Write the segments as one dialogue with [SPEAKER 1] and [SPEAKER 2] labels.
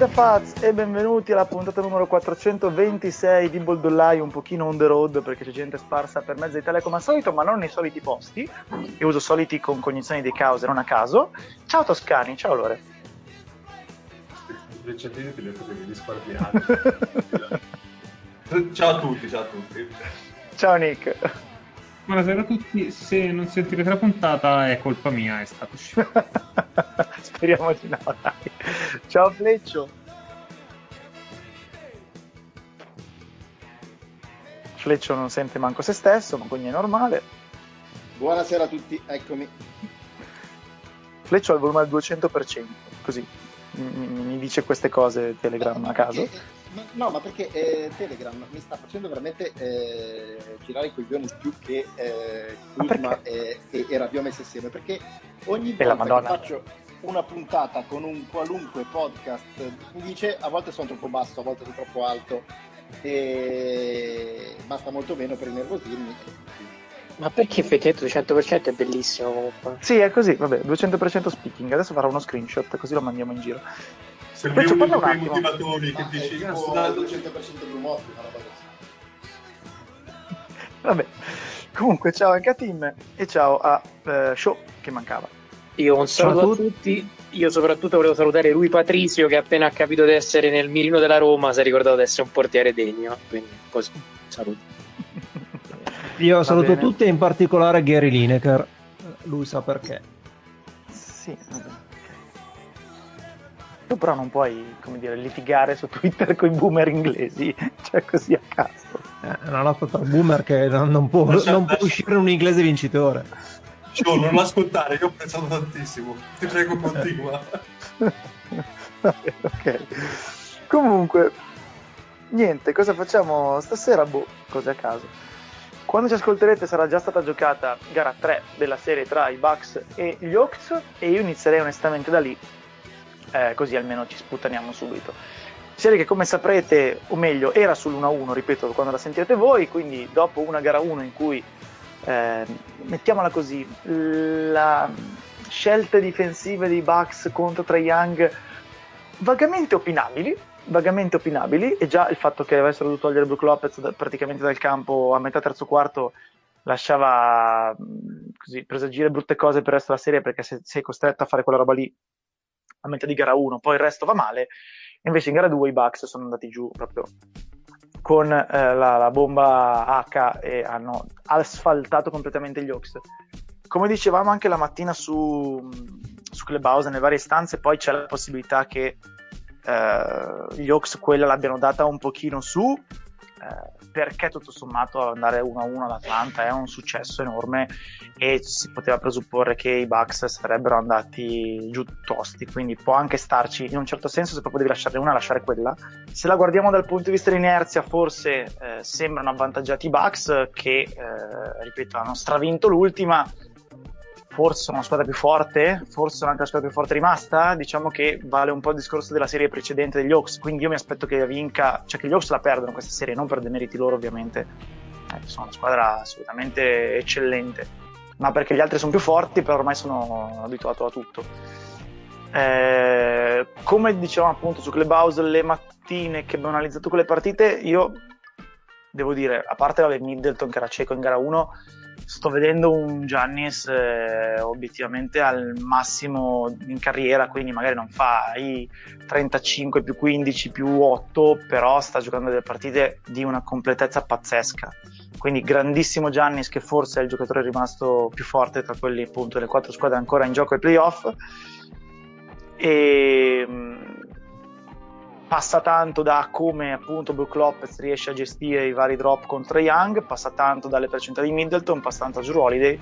[SPEAKER 1] Da Faz e benvenuti alla puntata numero 426 di Boldollai, un pochino on the road perché c'è gente sparsa per mezzo Italia come al solito, ma non nei soliti posti. Io uso soliti con cognizioni di cause, non a caso. Ciao Toscani, ciao Lore.
[SPEAKER 2] Brecciatini ti detto che mi risparmiare. ciao a tutti, ciao a tutti.
[SPEAKER 1] Ciao Nick.
[SPEAKER 3] Buonasera a tutti, se non sentirete la puntata è colpa mia, è stato scemo.
[SPEAKER 1] Speriamo di no, dai. Ciao Fleccio. Fleccio non sente manco se stesso, ma quindi è normale.
[SPEAKER 4] Buonasera a tutti, eccomi.
[SPEAKER 1] Fleccio ha il volume al 200%, così mi dice queste cose Telegram a caso.
[SPEAKER 4] No, ma perché eh, Telegram mi sta facendo veramente eh, girare i coglioni più che eh, Kuzma e, e, e Rabiot messi assieme, perché ogni volta che faccio una puntata con un qualunque podcast mi dice a volte sono troppo basso, a volte sono troppo alto e basta molto meno per innervosirmi.
[SPEAKER 5] Ma perché effettivamente 200% è bellissimo comunque?
[SPEAKER 1] Sì, è così, vabbè, 200% speaking. Adesso farò uno screenshot così lo mandiamo in giro.
[SPEAKER 2] Sembri uno di quei motivatori che dici
[SPEAKER 4] che sto dando il 100% di un morto, una roba
[SPEAKER 1] Vabbè, comunque ciao anche a Tim e ciao a uh, Show che mancava.
[SPEAKER 5] Io un saluto a tutti. Io soprattutto volevo salutare lui Patrizio che appena ha capito di essere nel mirino della Roma si è ricordato di essere un portiere degno. Quindi così, saluto.
[SPEAKER 6] Io saluto tutti e in particolare Gary Lineker. Lui sa perché.
[SPEAKER 1] Sì, vabbè. Tu però non puoi, come dire, litigare su Twitter con i boomer inglesi, cioè così a caso.
[SPEAKER 6] Eh, è una lotta tra boomer che non, non può, non può uscire un inglese vincitore.
[SPEAKER 2] Cioè, non ascoltare, io ho pensato tantissimo. Ti prego, continua.
[SPEAKER 1] ok. Comunque, niente, cosa facciamo stasera? Boh, cose a caso. Quando ci ascolterete sarà già stata giocata gara 3 della serie tra i Bucks e gli Hawks e io inizierei onestamente da lì eh, così almeno ci sputtaniamo subito. Serie che come saprete, o meglio, era sull'1-1, ripeto, quando la sentirete voi, quindi dopo una gara 1 in cui, eh, mettiamola così, la scelte difensive dei Bucks contro Trae Young vagamente opinabili, vagamente opinabili, e già il fatto che avessero dovuto togliere Brook Lopez da, praticamente dal campo a metà terzo quarto lasciava così presagire brutte cose per il resto della serie perché se sei costretto a fare quella roba lì a metà di gara 1, poi il resto va male, invece in gara 2 i Bucks sono andati giù proprio con eh, la, la, bomba H e hanno asfaltato completamente gli Hawks. Come dicevamo anche la mattina su, su Clubhouse, nelle varie stanze, poi c'è la possibilità che eh, gli Hawks quella l'abbiano data un pochino su, eh, perché tutto sommato andare 1-1 ad Atlanta è un successo enorme e si poteva presupporre che i Bucks sarebbero andati giù tosti, quindi può anche starci in un certo senso se proprio devi lasciare una, lasciare quella. Se la guardiamo dal punto di vista dell'inerzia, forse eh, sembrano avvantaggiati i Bucks che, eh, ripeto, hanno stravinto l'ultima, forse sono una squadra più forte, forse anche la squadra più forte rimasta. Diciamo che vale un po' il discorso della serie precedente degli Hawks. Quindi io mi aspetto che vinca, cioè che gli Hawks la perdano questa serie, non per demeriti loro, ovviamente. Eh, sono una squadra assolutamente eccellente, ma perché gli altri sono più forti, però ormai sono abituato a tutto. Eh, come dicevamo appunto su Clubhouse le mattine che abbiamo analizzato quelle partite, io devo dire, a parte la Middleton che era cieco in gara 1 sto vedendo un Giannis eh, obiettivamente al massimo in carriera, quindi magari non fa i 35 più 15 più 8, però sta giocando delle partite di una completezza pazzesca. Quindi grandissimo Giannis che forse è il giocatore rimasto più forte tra quelli appunto delle quattro squadre ancora in gioco ai playoff. E passa tanto da come appunto Brook Lopez riesce a gestire i vari drop contro Young, passa tanto dalle percentuali di Middleton, passa tanto a Drew Holiday.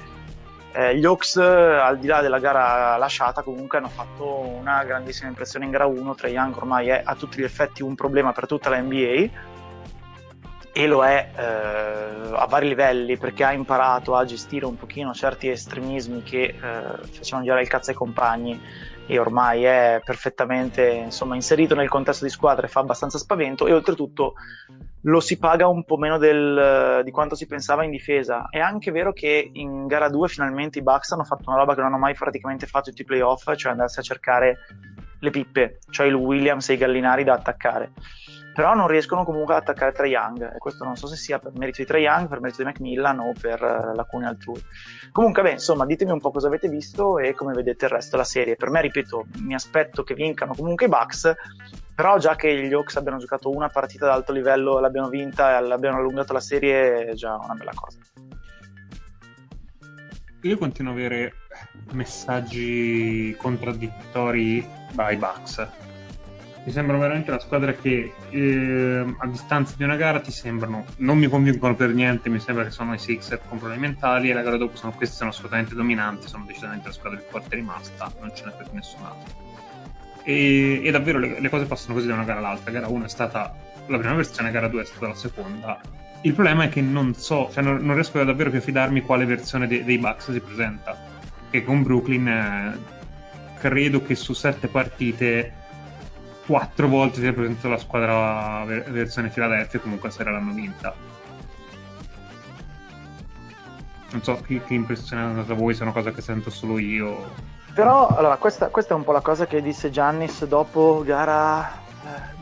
[SPEAKER 1] Eh, gli Hawks, al di là della gara lasciata, comunque hanno fatto una grandissima impressione in gara 1. Trae Young ormai è a tutti gli effetti un problema per tutta la NBA e lo è eh, a vari livelli perché ha imparato a gestire un pochino certi estremismi che eh, facevano girare il cazzo ai compagni e ormai è perfettamente insomma, inserito nel contesto di squadra e fa abbastanza spavento e oltretutto lo si paga un po' meno del, di quanto si pensava in difesa. È anche vero che in gara 2 finalmente i Bucks hanno fatto una roba che non hanno mai praticamente fatto tutti i playoff, cioè andarsi a cercare le pippe, cioè il Williams e i Gallinari da attaccare. Però non riescono comunque ad attaccare Trae Young, e questo non so se sia per merito di Trae Young, per merito di Macmillan o per uh, lacune altrui. Comunque, beh, insomma, ditemi un po' cosa avete visto e come vedete il resto della serie. Per me, ripeto, mi aspetto che vincano comunque i Bucks, però già che gli Hawks abbiano giocato una partita ad alto livello, l'abbiano vinta e l'abbiano allungato la serie, è già una bella cosa.
[SPEAKER 3] Io continuo a avere messaggi contraddittori dai Bucks mi sembrano veramente una squadra che eh, a distanza di una gara ti sembrano non mi convincono per niente mi sembra che sono i Sixer mentali e la gara dopo sono, questi sono assolutamente dominanti sono decisamente la squadra più forte rimasta non ce n'è per nessun altro. E, e davvero le, le, cose passano così da una gara all'altra gara 1 è stata la prima versione gara 2 è stata la seconda. Il problema è che non so cioè non, non riesco davvero più a fidarmi quale versione de, dei Bucks si presenta che con Brooklyn eh, credo che su sette partite quattro volte si è presentata la squadra versione Philadelphia e comunque sera l'hanno vinta. Non so che, che impressione è andata a voi, se è una cosa che sento solo io.
[SPEAKER 1] Però, allora, questa, questa, è un po' la cosa che disse Giannis dopo gara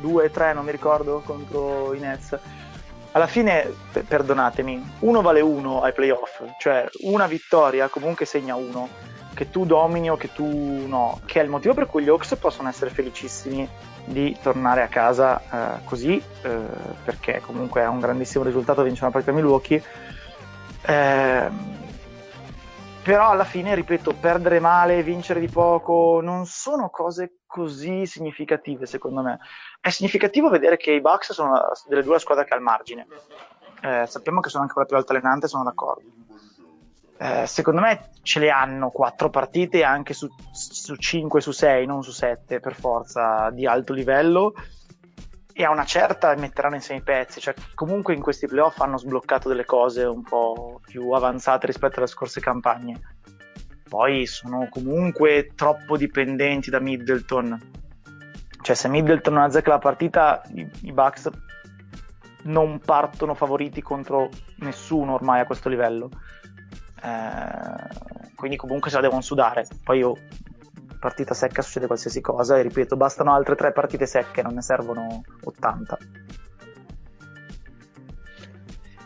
[SPEAKER 1] 2-3, eh, non mi ricordo, contro i Nets. Alla fine, p- perdonatemi, uno vale uno ai playoff, cioè una vittoria comunque segna uno, che tu domini o che tu no, che è il motivo per cui gli Hawks possono essere felicissimi di tornare a casa eh, così, eh, perché comunque è un grandissimo risultato vincere una partita a Milwaukee. Eh, però alla fine, ripeto, perdere male, vincere di poco, non sono cose così significative secondo me. È significativo vedere che i Bucks sono delle due squadre che al margine. Eh, sappiamo che sono anche quella più altalenante, sono d'accordo eh, secondo me ce le hanno quattro partite anche su, su 5 su 6 non su 7 per forza di alto livello. E a una certa metteranno insieme i pezzi cioè comunque in questi playoff hanno sbloccato delle cose un po' più avanzate rispetto alle scorse campagne. Poi sono comunque troppo dipendenti da Middleton. Cioè se Middleton non azzecca la partita i, i Bucks non partono favoriti contro nessuno ormai a questo livello eh, quindi comunque se la devono sudare. Poi io, partita secca succede qualsiasi cosa e ripeto, bastano altre tre partite secche, non ne servono 80.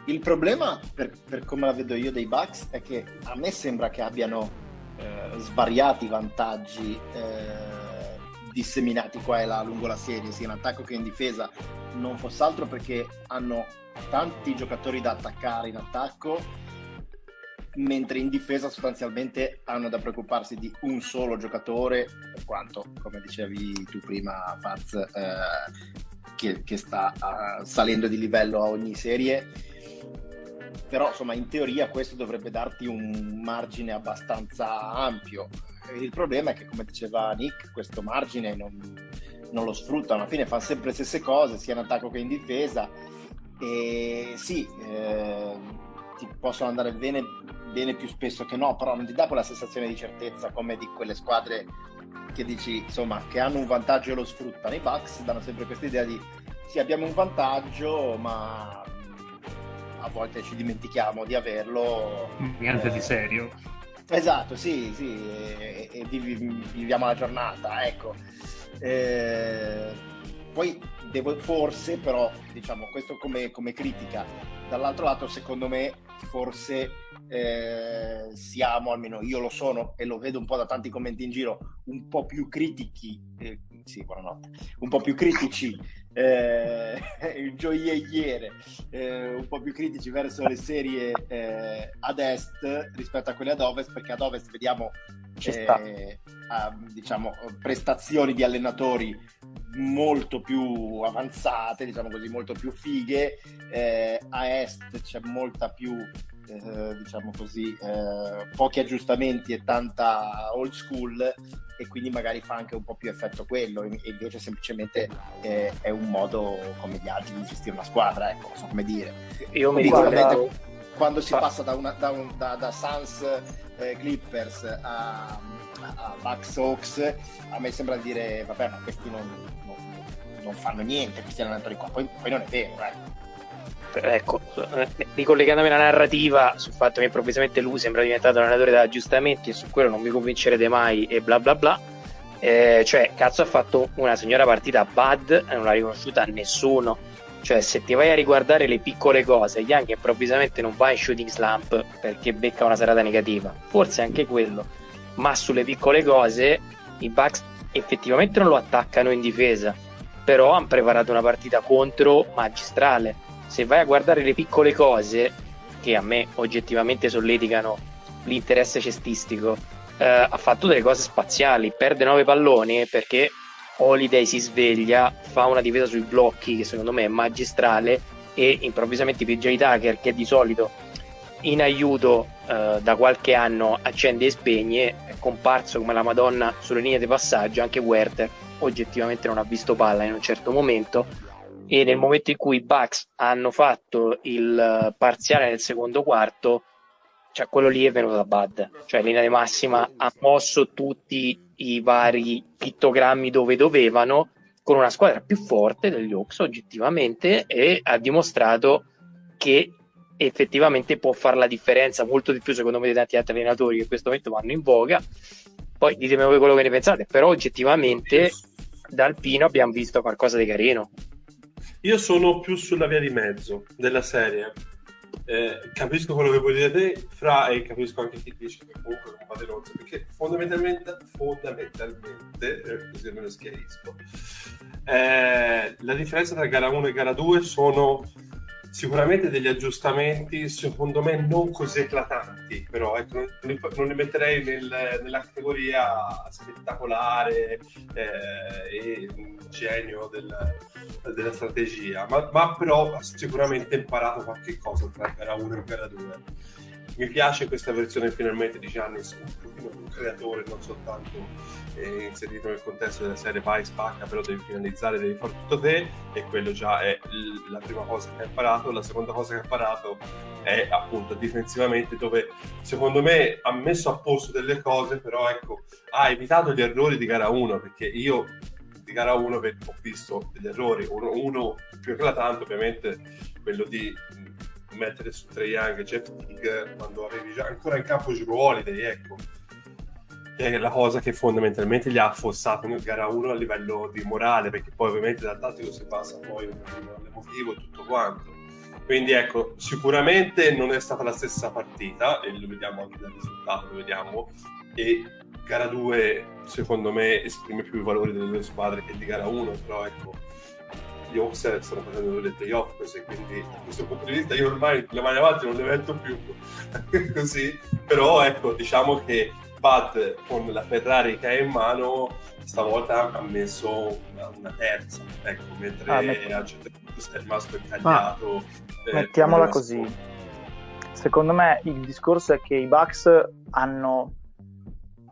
[SPEAKER 4] Il problema, per, per come la vedo io dei Bucks, è che a me sembra che abbiano eh, svariati vantaggi eh, disseminati qua e là lungo la serie, sia in attacco che in difesa, non fosse altro perché hanno tanti giocatori da attaccare in attacco mentre in difesa sostanzialmente hanno da preoccuparsi di un solo giocatore, per quanto, come dicevi tu prima, Faz, eh, che, che, sta uh, salendo di livello a ogni serie. Però, insomma, in teoria questo dovrebbe darti un margine abbastanza ampio. Il problema è che, come diceva Nick, questo margine non, non lo sfruttano. Alla fine fanno sempre le stesse cose, sia in attacco che in difesa. E sì, eh, ti possono andare bene bene più spesso che no, però non ti dà quella sensazione di certezza come di quelle squadre che dici, insomma, che hanno un vantaggio e lo sfruttano. I Bucks danno sempre questa idea di sì, abbiamo un vantaggio, ma a volte ci dimentichiamo di averlo.
[SPEAKER 3] Niente eh, di serio.
[SPEAKER 4] Esatto, sì, sì, e, e viviamo la giornata, ecco. Eh, poi devo, forse, però, diciamo, questo come, come critica. Dall'altro lato, secondo me, forse eh, siamo, almeno io lo sono e lo vedo un po' da tanti commenti in giro, un po' più critichi, eh, sì, buonanotte, un po' più critici, eh, gioielliere, eh, un po' più critici verso le serie eh, ad est rispetto a quelle ad ovest, perché ad ovest vediamo eh, a, diciamo, prestazioni di allenatori molto più avanzate, diciamo così, molto più fighe, eh, a est c'è molta più eh, diciamo così, eh, pochi aggiustamenti e tanta old school e quindi magari fa anche un po' più effetto quello e invece semplicemente eh, è un modo come gli altri di gestire una squadra, ecco, non so come dire.
[SPEAKER 5] Io mi ricordo
[SPEAKER 4] quando si passa da, una, da, un, da, da Suns eh, Clippers a, a Bucks Hawks, a me sembra dire, vabbè, ma questi non, non, non fanno niente, questi allenatori qua, poi, poi non è vero, eh
[SPEAKER 5] ecco, ricollegandomi alla narrativa sul fatto che improvvisamente lui sembra diventato un allenatore da aggiustamenti e su quello non mi convincerete mai e bla bla bla. Eh, cioè, cazzo ha fatto una signora partita bad e non l'ha riconosciuta a nessuno. Cioè, se ti vai a riguardare le piccole cose, Young improvvisamente non va in shooting slump perché becca una serata negativa. Forse anche quello. Ma sulle piccole cose, i Bucks effettivamente non lo attaccano in difesa. Però hanno preparato una partita contro magistrale. Se vai a guardare le piccole cose, che a me oggettivamente solleticano l'interesse cestistico, eh, ha fatto delle cose spaziali. Perde 9 palloni perché Holiday si sveglia, fa una difesa sui blocchi che secondo me è magistrale e improvvisamente PJ Tucker che di solito in aiuto eh, da qualche anno accende e spegne, è comparso come la Madonna sulle linee di passaggio, anche Werther oggettivamente non ha visto palla in un certo momento e nel momento in cui i Bucks hanno fatto il parziale nel secondo quarto cioè quello lì è venuto da Bad, cioè linea di massima ha mosso tutti i vari pittogrammi dove dovevano con una squadra più forte degli Hawks oggettivamente e ha dimostrato che effettivamente può fare la differenza molto di più secondo me di tanti altri allenatori che in questo momento vanno in voga. Poi ditemi voi quello che ne pensate però oggettivamente da Alpino abbiamo visto qualcosa di carino
[SPEAKER 2] io sono più sulla via di mezzo della serie. Eh, capisco quello che vuoi dire te, Fra, e capisco anche chi dice che comunque non fate rozze, perché fondamentalmente, fondamentalmente eh, così me lo schiarisco, eh, la differenza tra gara 1 e gara 2 sono sicuramente degli aggiustamenti secondo me non così eclatanti però ecco, non, li, non, li, metterei nel, nella categoria spettacolare eh, e genio del, della strategia ma, ma, però ha sicuramente imparato qualche cosa tra gara 1 e gara 2 mi piace questa versione finalmente di Giannis un creatore non soltanto eh, inserito nel contesto della serie vai spacca però devi finalizzare devi fare tutto te e quello già è l- la prima cosa che ha imparato. La seconda cosa che ha imparato è appunto difensivamente dove secondo me ha messo a posto delle cose però ecco ha evitato gli errori di gara 1 perché io di gara 1 ho visto degli errori uno, uno più eclatante ovviamente quello di mettere su Trey Young e Jeff Teague quando avevi già ancora in campo Giro Holiday ecco che è la cosa che fondamentalmente gli ha affossato in gara 1 a livello di morale, perché poi ovviamente dal tattico si passa poi all'emotivo e tutto quanto. Quindi ecco, sicuramente non è stata la stessa partita, e lo vediamo anche dal risultato, lo vediamo, e gara 2 secondo me esprime più i valori delle due squadre che di gara 1, però ecco, gli Hawks stanno facendo delle playoff così, quindi da questo punto di vista io ormai le mani avanti non le metto più così, però ecco, diciamo che Bud con la Ferrari che ha in mano stavolta ha messo una, una terza ecco, mentre ah, a certo punto è rimasto incagliato
[SPEAKER 1] ah, eh, mettiamola così. secondo me il discorso è che i Bucks hanno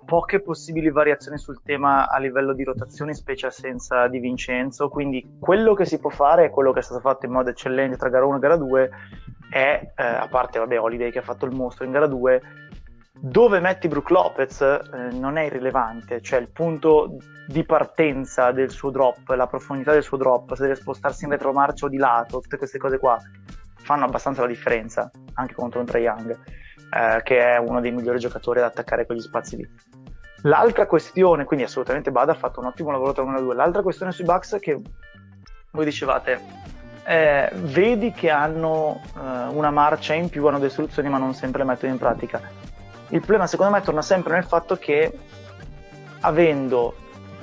[SPEAKER 1] poche possibili variazioni sul tema a livello di rotazioni, specie assenza di Vincenzo. Quindi quello che si può fare è quello che è stato fatto in modo eccellente tra gara 1 e gara 2 è, eh, a parte vabbè, Holiday che ha fatto il mostro in gara 2, dove metti Brook Lopez eh, non è irrilevante, cioè il punto di partenza del suo drop, la profondità del suo drop, se deve spostarsi in retromarcia o di lato, tutte queste cose qua fanno abbastanza la differenza, anche contro un Trae Young, eh, che è uno dei migliori giocatori ad attaccare quegli spazi lì. L'altra questione, quindi assolutamente Bada ha fatto un ottimo lavoro tra 1 e 2, l'altra questione sui Bucks è che voi dicevate, eh, vedi che hanno eh, una marcia in più, hanno delle soluzioni ma non sempre le mettono in pratica. Il problema secondo me torna sempre nel fatto che avendo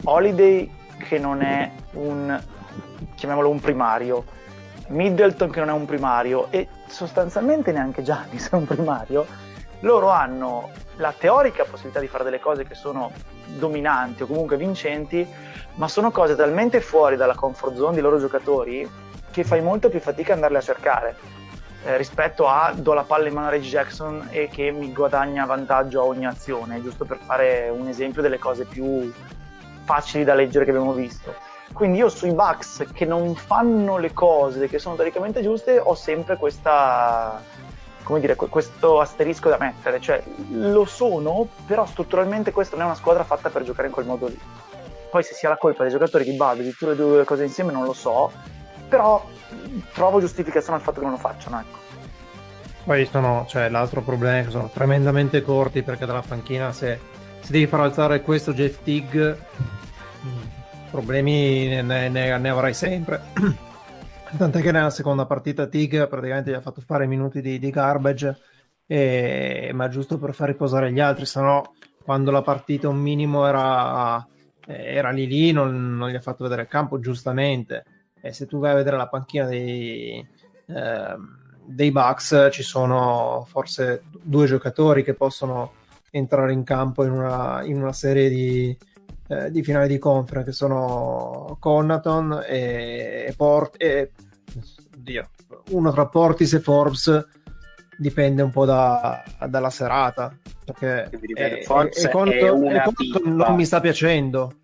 [SPEAKER 1] Holiday che non è un chiamiamolo un primario Middleton che non è un primario e sostanzialmente neanche Giannis è un primario loro hanno la teorica possibilità di fare delle cose che sono dominanti o comunque vincenti ma sono cose talmente fuori dalla comfort zone dei loro giocatori che fai molto più fatica ad andarle a cercare eh, rispetto a do la palla in mano a Reggie Jackson e che mi guadagna vantaggio a ogni azione, giusto per fare un esempio delle cose più facili da leggere che abbiamo visto. Quindi io sui Bucks che non fanno le cose che sono teoricamente giuste ho sempre questa, come dire, questo asterisco da mettere, cioè lo sono, però strutturalmente questa non è una squadra fatta per giocare in quel modo lì. Poi se sia la colpa dei giocatori di Bud di tutte le due cose insieme non lo so, però trovo giustificazione al fatto che non lo facciano. Ecco.
[SPEAKER 6] Poi sono, cioè, l'altro problema è che sono tremendamente corti perché dalla panchina se, se devi far alzare questo Jeff Tigg, problemi ne, ne, ne avrai sempre. Tant'è che nella seconda partita Tig praticamente gli ha fatto fare minuti di, di garbage, e, ma giusto per far riposare gli altri, se no quando la partita un minimo era, era lì lì non, non, gli ha fatto vedere il campo giustamente. E se tu vai a vedere la panchina dei, eh, dei Bucks ci sono forse due giocatori che possono entrare in campo in una, in una serie di, eh, di finale di conference che sono Connaton e, e Port e oddio, uno tra Portis e Forbes dipende un po' da, dalla serata perché
[SPEAKER 5] ripeto, Forbes è, è una
[SPEAKER 6] non mi sta piacendo.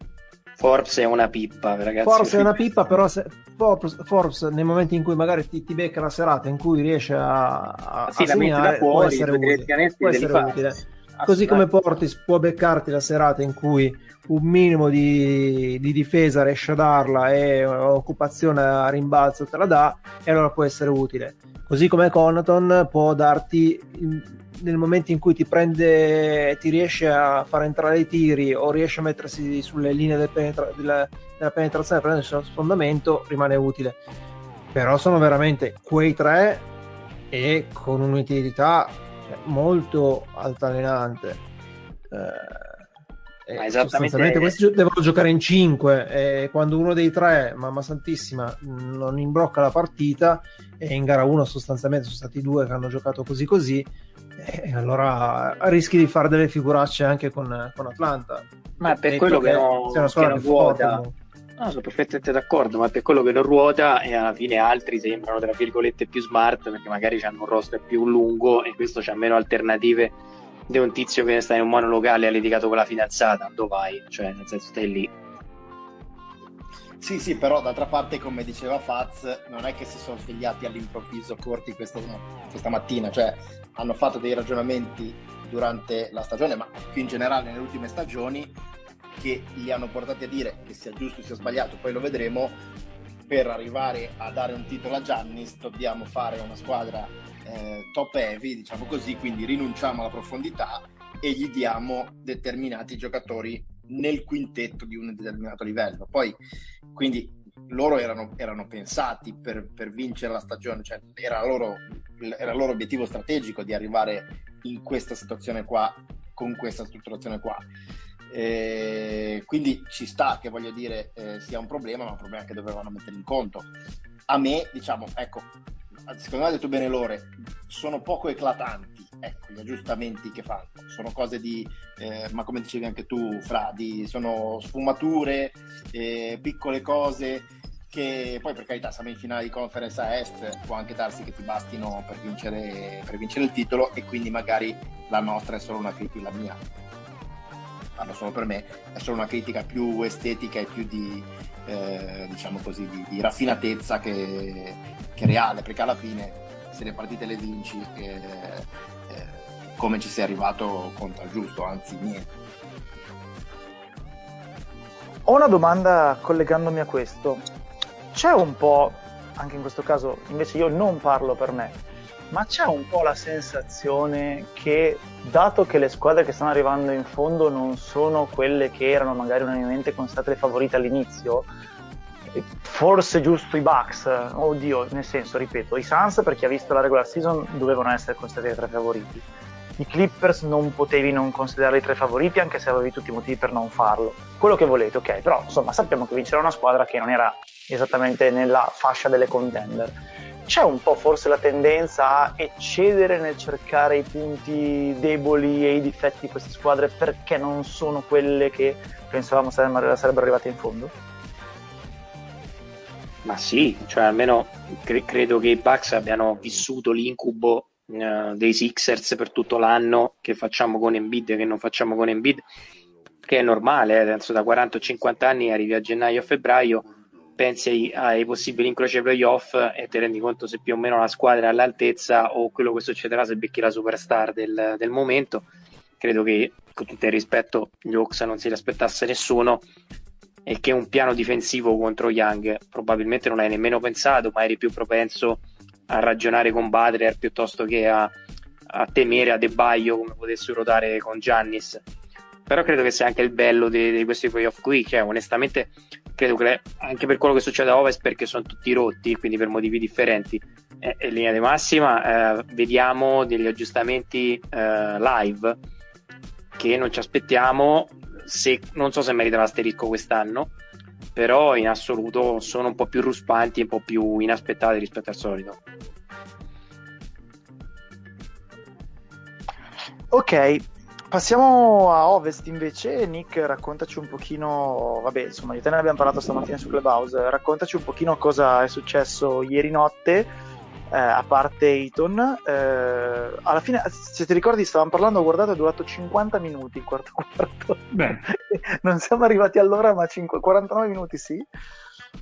[SPEAKER 5] Forbes è una pippa ragazzi.
[SPEAKER 6] Forbes è una pippa però se, Forbes, Forbes nei momenti in cui magari ti, ti, becca la serata in cui riesce a, a,
[SPEAKER 5] sì,
[SPEAKER 6] a segnare
[SPEAKER 5] fuori,
[SPEAKER 6] può essere utile, può essere utile. Così come Portis può beccarti la serata in cui un minimo di, di, difesa riesce a darla e occupazione a rimbalzo te la dà e allora può essere utile. Così come Conaton può darti nel momento in cui ti prende ti riesce a far entrare i tiri o riesce a mettersi sulle linee del penetra- della, della penetrazione prendere sullo sfondamento rimane utile. Però sono veramente quei tre e con un'utilità molto altalenante eh,
[SPEAKER 5] ma esattamente
[SPEAKER 6] questi devono giocare in 5 e quando uno dei tre, mamma santissima, non imbrocca la partita e in gara 1 sostanzialmente sono stati due che hanno giocato così così e allora rischi di fare delle figuracce anche con, con Atlanta.
[SPEAKER 5] Ma per quello che, no, che non ruota. No, sono perfettamente d'accordo, ma per quello che non ruota e alla fine altri sembrano tra virgolette più smart perché magari hanno un roster più lungo e questo c'ha meno alternative di un tizio che sta in un monolocale e ha litigato con la fidanzata, dove vai? Cioè, nel senso, stai lì.
[SPEAKER 4] Sì, sì, però d'altra parte, come diceva Faz, non è che si sono svegliati all'improvviso corti questa, questa mattina, cioè hanno fatto dei ragionamenti durante la stagione, ma più in generale nelle ultime stagioni, che li hanno portati a dire che sia giusto sia sbagliato, poi lo vedremo, per arrivare a dare un titolo a Giannis dobbiamo fare una squadra eh, top heavy, diciamo così, quindi rinunciamo alla profondità e gli diamo determinati giocatori nel quintetto di un determinato livello. Poi, quindi loro erano, erano pensati per, per, vincere la stagione, cioè era, loro, era il loro obiettivo strategico di arrivare in questa situazione qua, con questa strutturazione qua. Eh, quindi ci sta che voglio dire eh, sia un problema, ma un problema che dovevano mettere in conto. A me, diciamo, ecco, secondo me ha detto bene Lore, sono poco eclatanti, ecco, gli aggiustamenti che fanno, sono cose di, eh, ma come dicevi anche tu, Fra, di, sono sfumature, eh, piccole cose che poi per carità siamo in finale di conference a est, può anche darsi che ti bastino per vincere, per vincere il titolo e quindi magari la nostra è solo una critica, la mia, parlo solo per me, è solo una critica più estetica e più di, eh, diciamo così, di, di raffinatezza che, che, reale, perché alla fine se le partite le vinci, eh, eh, come ci sei arrivato conta il giusto, anzi niente.
[SPEAKER 1] Ho una domanda collegandomi a questo. C'è un po', anche in questo caso invece io non parlo per me, ma c'è un po' la sensazione che, dato che le squadre che stanno arrivando in fondo non sono quelle che erano magari unanimemente considerate le favorite all'inizio, forse giusto i Bucks, oddio, nel senso, ripeto, i Suns per chi ha visto la regular season dovevano essere considerati i tre favoriti. I Clippers non potevi non considerare i tre favoriti anche se avevi tutti i motivi per non farlo. Quello che volete, ok, però insomma sappiamo che vincerà una squadra che non era esattamente nella fascia delle contender c'è un po' forse la tendenza a eccedere nel cercare i punti deboli e i difetti di queste squadre perché non sono quelle che pensavamo sarebbero arrivate in fondo?
[SPEAKER 5] Ma sì, cioè almeno cre- credo che i Bucks abbiano vissuto l'incubo uh, dei Sixers per tutto l'anno che facciamo con Embiid e che non facciamo con Embiid, che è normale, eh, da 40 o 50 anni arrivi a gennaio o febbraio pensi ai, ai possibili incroci playoff e ti rendi conto se più o meno la squadra è all'altezza o quello che succederà se becchi la superstar del, del momento. Credo che con tutto il rispetto gli Hawks non si rispettasse nessuno e che un piano difensivo contro Young probabilmente non hai nemmeno pensato, ma eri più propenso a ragionare con Butler piuttosto che a, a temere a De Baio come potesse ruotare con Giannis però credo che sia anche il bello di, di questi playoff qui, cioè onestamente credo che anche per quello che succede a Ovest perché sono tutti rotti, quindi per motivi differenti, eh, in linea di massima eh, vediamo degli aggiustamenti eh, live che non ci aspettiamo, se, non so se merita l'asterisco quest'anno, però in assoluto sono un po' più ruspanti e un po' più inaspettati rispetto al solito.
[SPEAKER 1] Ok, passiamo a Ovest invece. Nick, raccontaci un pochino, vabbè, insomma, io te ne abbiamo parlato stamattina su Clubhouse, raccontaci un pochino cosa è successo ieri notte eh, a parte Eton, eh, alla fine, se ti ricordi, stavamo parlando, guardate, è durato 50 minuti il quarto quarto. Beh. non siamo arrivati all'ora, ma 5, 49 minuti sì.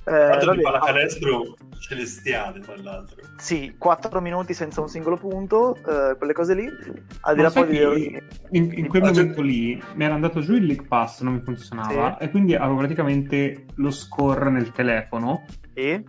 [SPEAKER 2] Eh, di pallacanestro celestiale, tra l'altro.
[SPEAKER 1] Sì, 4 minuti senza un singolo punto, eh, quelle cose lì. Al di là poi
[SPEAKER 3] di... In, in quel momento lì mi era andato giù il League Pass, non mi funzionava, sì. e quindi avevo praticamente lo score nel telefono.
[SPEAKER 1] E?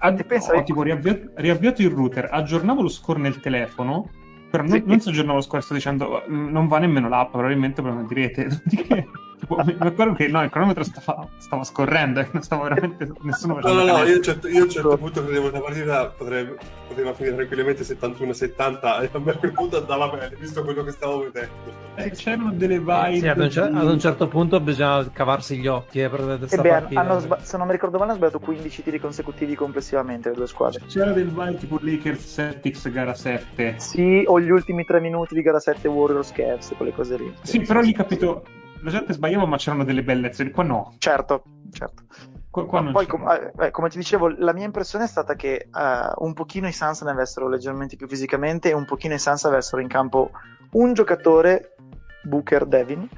[SPEAKER 3] Ad... Ho tipo riavviato, riavviato, il router, aggiornavo lo score nel telefono, però non, sì. non si aggiornava lo score, sto dicendo non va nemmeno l'app, probabilmente me lo direte. Mi ricordo che no, il cronometro stava, stava scorrendo e non stava veramente nessuno
[SPEAKER 2] facendo. No, no, no, io, certo, io a un certo punto credevo che la partita potrebbe, poteva finire tranquillamente 71-70 e a me a quel punto andava bene, visto quello che stavo vedendo.
[SPEAKER 3] Eh, c'erano delle vibe.
[SPEAKER 6] Sì, ad, un cer- ad un, certo punto bisogna cavarsi gli occhi eh, per vedere
[SPEAKER 1] eh beh, hanno sba- se non mi ricordo male, hanno sbagliato 15 tiri consecutivi complessivamente le due squadre.
[SPEAKER 3] C'era del vibe tipo Lakers Celtics gara 7.
[SPEAKER 1] Sì, o gli ultimi 3 minuti di gara 7 Warriors Cavs, quelle cose lì.
[SPEAKER 3] Sì, però lì capito la gente sbagliava, ma c'erano delle bellezze. Qua no.
[SPEAKER 1] Certo, certo.
[SPEAKER 3] Qua, qua
[SPEAKER 1] poi, com- eh, come ti dicevo, la mia impressione è stata che uh, un pochino i Suns ne avessero leggermente più fisicamente e un pochino i Suns avessero in campo un giocatore, Booker Devin,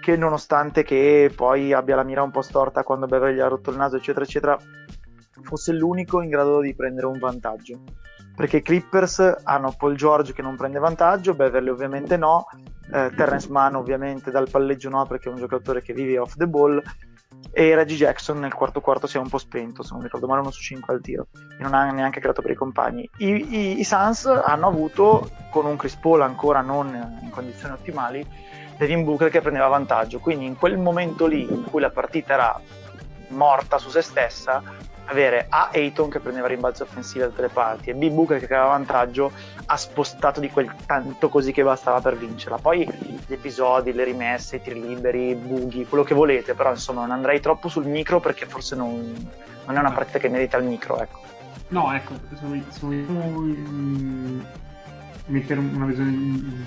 [SPEAKER 1] che nonostante che poi abbia la mira un po' storta quando Beverly ha rotto il naso, eccetera, eccetera, fosse l'unico in grado di prendere un vantaggio perché i Clippers hanno Paul George che non prende vantaggio, Beverly ovviamente no, eh, Terrence Mann ovviamente dal palleggio no perché è un giocatore che vive off the ball. E Reggie Jackson nel quarto quarto si è un po' spento, se non ricordo male uno su 5 al tiro. E non ha neanche creato per i compagni. I, i, i Suns hanno avuto, con un Chris Paul ancora non in condizioni ottimali, Devin Booker che prendeva vantaggio, quindi in quel momento lì in cui la partita era morta su se stessa, avere A. Ayton che prendeva rimbalzi offensivi da tutte le parti e B. Booker che aveva vantaggio ha spostato di quel tanto così che bastava per vincerla. Poi gli episodi, le rimesse, i tiri liberi, i bughi, quello che volete, però insomma non andrei troppo sul micro perché forse non, non è una partita che merita il micro. Ecco.
[SPEAKER 3] No, ecco, se vogliamo mettere una visione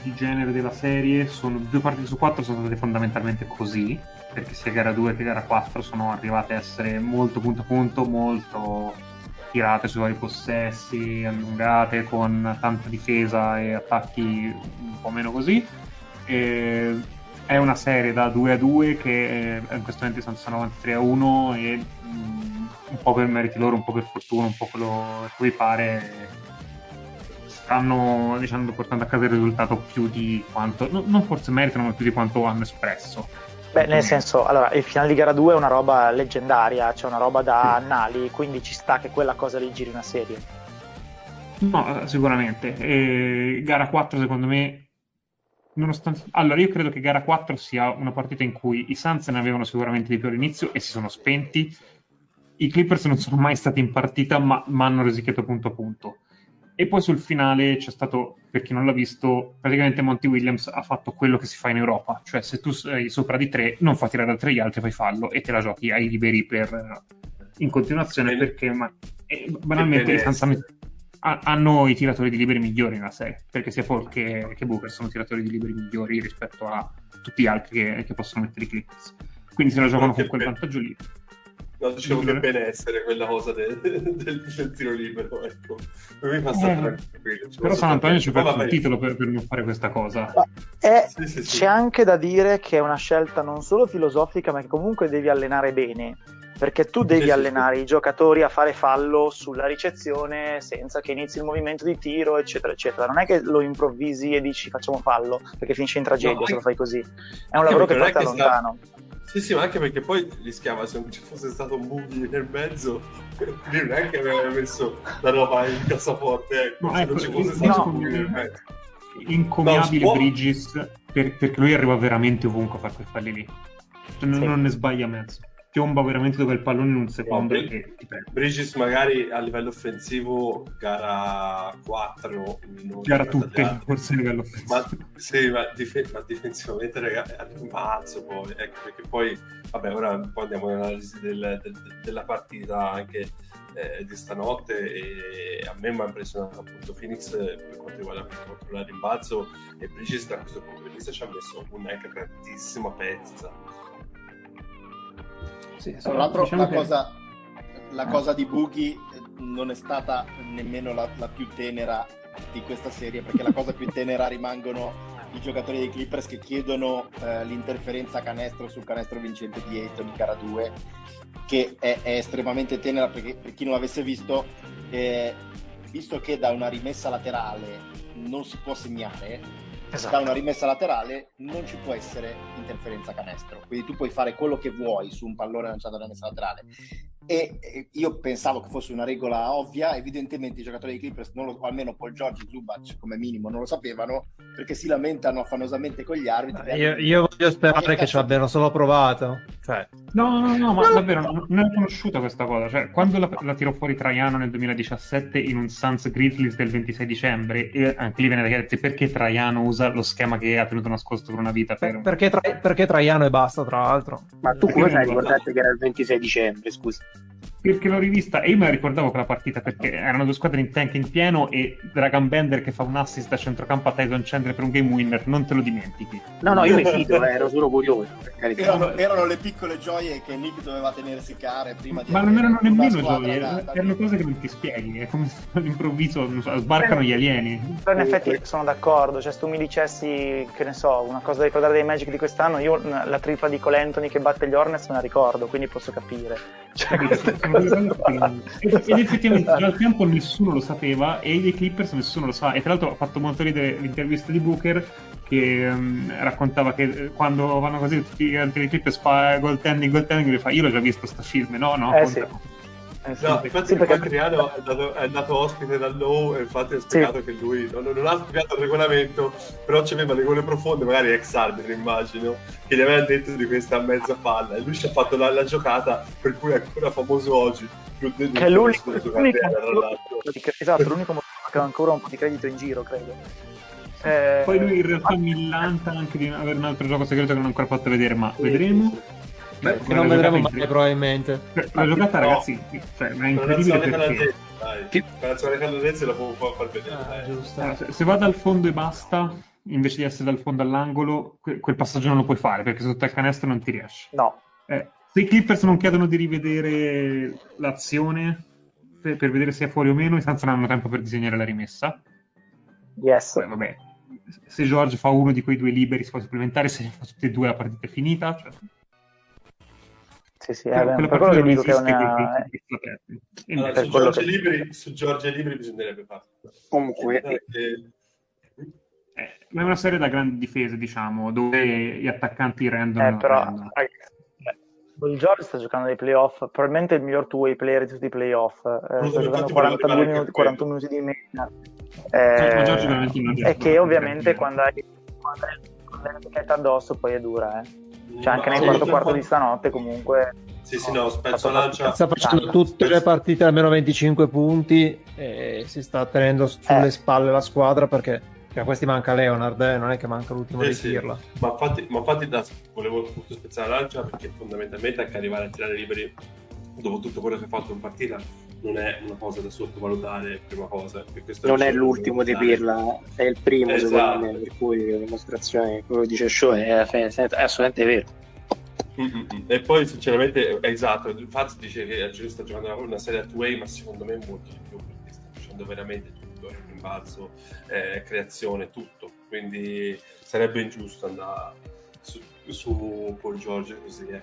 [SPEAKER 3] di genere della serie, sono due partite su quattro sono state fondamentalmente così perché sia gara 2 che gara 4 sono arrivate a essere molto punto a punto, molto tirate sui vari possessi, allungate, con tanta difesa e attacchi un po' meno così. E è una serie da 2 a 2 che eh, in questo momento sono avanti 3 a 1 e mm, un po' per meriti loro, un po' per fortuna, un po' quello che vi pare stanno diciamo, portando a casa il risultato più di quanto non forse meritano ma più di quanto hanno espresso
[SPEAKER 1] Beh, nel senso, allora, il finale di gara 2 è una roba leggendaria, cioè una roba da annali, quindi ci sta che quella cosa lì giri una serie.
[SPEAKER 3] No, sicuramente. E gara 4, secondo me, nonostante... Allora, io credo che gara 4 sia una partita in cui i Suns ne avevano sicuramente di più all'inizio e si sono spenti. I Clippers non sono mai stati in partita, ma, ma hanno risichiato punto a punto. E poi sul finale c'è stato, per chi non l'ha visto, praticamente Monty Williams ha fatto quello che si fa in Europa, cioè se tu sei sopra di tre, non fa tirare da tre gli altri, fai fallo e te la giochi ai liberi per, in continuazione perché ma, eh, banalmente hanno i tiratori di liberi migliori nella serie, perché sia Paul che, che Booker sono tiratori di liberi migliori rispetto a tutti gli altri che, che possono mettere i Clippers. Quindi se la giocano con quel vantaggio lì.
[SPEAKER 2] No, dicevo che benessere quella cosa del, del, del tiro libero, ecco. Mi fa stare
[SPEAKER 3] eh, tranquillo. Però San Antonio ci perso il titolo per, per, non fare questa cosa.
[SPEAKER 1] È, sì, sì, sì. C'è anche da dire che è una scelta non solo filosofica, ma che comunque devi allenare bene. Perché tu devi allenare i giocatori a fare fallo sulla ricezione senza che inizi il movimento di tiro, eccetera, eccetera. Non è che lo improvvisi e dici facciamo fallo, perché finisce in tragedia no, se lo fai così. È un lavoro che porta lontano. Sta
[SPEAKER 2] sì, sì, ma anche perché poi rischiava se non ci fosse stato un buggy nel mezzo, quindi non è che aveva messo la roba in cassaforte, ecco, no, se ecco, non ci fosse stato no, un buggy nel mezzo.
[SPEAKER 3] incomiabile no, Bridges per, perché lui arriva veramente ovunque a fare quei falli lì. Non, sì. non ne sbaglia mezzo piomba veramente dove il pallone in un secondo no, e
[SPEAKER 2] ti Bridges magari a livello offensivo gara 4
[SPEAKER 3] gara tutte forse a livello offensivo.
[SPEAKER 2] Ma, sì ma, dif- ma difensivamente ragazzi è un mazzo poi ecco perché poi vabbè ora un po' andiamo all'analisi del, del, della partita anche eh, di stanotte e a me mi ha impressionato appunto Phoenix per quanto riguarda il rimbalzo e Bridges da questo punto di vista ci ha messo una grandissima pezza
[SPEAKER 4] sì, Tra l'altro diciamo la, che... cosa, la cosa di Boogie non è stata nemmeno la, la, più tenera di questa serie, perché la cosa più tenera rimangono i giocatori dei Clippers che chiedono eh, l'interferenza canestro sul canestro vincente di Ayton in gara 2, che è, è estremamente tenera perché per chi non l'avesse visto, eh, visto che da una rimessa laterale non si può segnare, esatto. da una rimessa laterale non ci può essere interferenza canestro. Quindi tu puoi fare quello che vuoi su un pallone lanciato da rimessa laterale e io pensavo che fosse una regola ovvia, evidentemente i giocatori dei Clippers, lo, o almeno Paul George e Zubac come minimo, non lo sapevano perché si lamentano affannosamente con gli arbitri.
[SPEAKER 6] Io, io voglio sperare che ci abbiano solo provato. Cioè.
[SPEAKER 3] No, no, no, ma davvero non, non è conosciuta questa cosa. Cioè, quando la, la tirò fuori Traiano nel 2017 in un Suns Grizzlies del 26 dicembre, e anche lì viene da chiedersi perché Traiano usa lo schema che ha tenuto nascosto per una vita. Per...
[SPEAKER 6] Perché, tra... perché Traiano e basta, tra l'altro.
[SPEAKER 5] Ma tu come sai ricordate che era il 26 dicembre, scusa?
[SPEAKER 3] Perché l'ho rivista e io me la ricordavo quella partita perché erano due squadre in tank in pieno e Dragon Bender che fa un assist da centrocampo a Tyson Chandler per un game winner non te lo dimentichi.
[SPEAKER 5] No no io mi fido eh, ero solo curioso
[SPEAKER 4] erano, erano, le piccole gioie che Nick doveva tenersi care prima di
[SPEAKER 3] ma non erano nemmeno gioie da, da... erano cose che non ti spieghi è come se all'improvviso so, sbarcano gli alieni.
[SPEAKER 1] Però in effetti sono d'accordo cioè se tu mi dicessi che ne so una cosa da ricordare dei Magic di quest'anno io la tripla di Cole Anthony che batte gli Hornets me la ricordo quindi posso capire. Cioè,
[SPEAKER 3] ed effettivamente già al tempo nessuno lo sapeva e i Clippers nessuno lo sa. E tra l'altro ho fatto molto ridere l'intervista di Booker che um, raccontava che eh, quando vanno così tutti i Clippers fa goaltending goaltending fa io l'ho già visto sto film no no
[SPEAKER 1] eh, sì.
[SPEAKER 2] Eh sì. No, infatti sì, perché... Adriano è andato, è andato ospite da Low e infatti ha spiegato sì. che lui non, non, ha spiegato il regolamento, però c'aveva le gole profonde, magari ex arbitro immagino, che gli aveva detto di questa mezza palla e lui ci ha fatto la, la giocata per cui è ancora famoso oggi.
[SPEAKER 1] Più che è l'unico, l'unico esatto, l'unico motivo che ha ancora un po' di credito in giro, credo.
[SPEAKER 3] Eh... Poi lui in realtà millanta anche di avere un altro gioco segreto che non ha ancora fatto vedere, ma vedremo.
[SPEAKER 6] Beh, che non vedremo mai probabilmente.
[SPEAKER 3] La giocata, no. ragazzi, cioè, è incredibile perché...
[SPEAKER 2] La nazionale canadese la può far vedere. Ah,
[SPEAKER 3] eh, se, se va dal fondo e basta, invece di essere dal fondo all'angolo, que- quel passaggio non lo puoi fare perché sotto il canestro non ti riesci.
[SPEAKER 1] No.
[SPEAKER 3] Eh, se i Clippers non chiedono di rivedere l'azione per, per, vedere se è fuori o meno, i Suns non hanno tempo per disegnare la rimessa.
[SPEAKER 1] Yes.
[SPEAKER 3] Beh, vabbè. Se George fa uno di quei due liberi si può supplementare, se ne fa tutti e due la partita è finita. Cioè
[SPEAKER 1] sì, sì, eh, per quello che dico che è una...
[SPEAKER 2] Allora, su, Giorgio che... Libri, su Giorgio Libri bisognerebbe farlo.
[SPEAKER 5] Comunque...
[SPEAKER 3] Eh, eh, è una serie da grandi difese, diciamo, dove gli attaccanti rendono...
[SPEAKER 1] Eh, però, rendono. Il George sta giocando nei playoff, probabilmente il miglior two-way player di tutti i playoff. Eh, sta giocando 42 minuti, 41 minuti di media. Eh, e che ovviamente quando hai, quando hai l'etichetta addosso poi è dura, eh. Cioè, anche nel quarto quarto di stanotte, comunque.
[SPEAKER 2] Sì, sì, no, Spezzo lancia.
[SPEAKER 6] Sta facendo tutte le partite almeno 25 punti e si sta tenendo sulle eh. spalle la squadra perché. Cioè, a questi manca Leonard, eh? non è che manca l'ultimo eh, di sì.
[SPEAKER 2] Ma infatti, ma infatti da, volevo appunto spezzare la lancia perché fondamentalmente anche arrivare a tirare liberi dopo tutto quello che ha fatto in partita non è una cosa da sottovalutare, prima cosa.
[SPEAKER 5] Non è l'ultimo di Pirla, è il primo esatto. secondo me, per cui la dimostrazione, quello che dice Show è, è assolutamente vero.
[SPEAKER 2] Mm-mm. E poi sinceramente, esatto, Faz dice che Agile sta giocando una serie a two-way, ma secondo me molto di più, perché sta facendo veramente tutto, rimbalzo, eh, creazione, tutto. Quindi sarebbe ingiusto andare su, su Paul George così. Eh.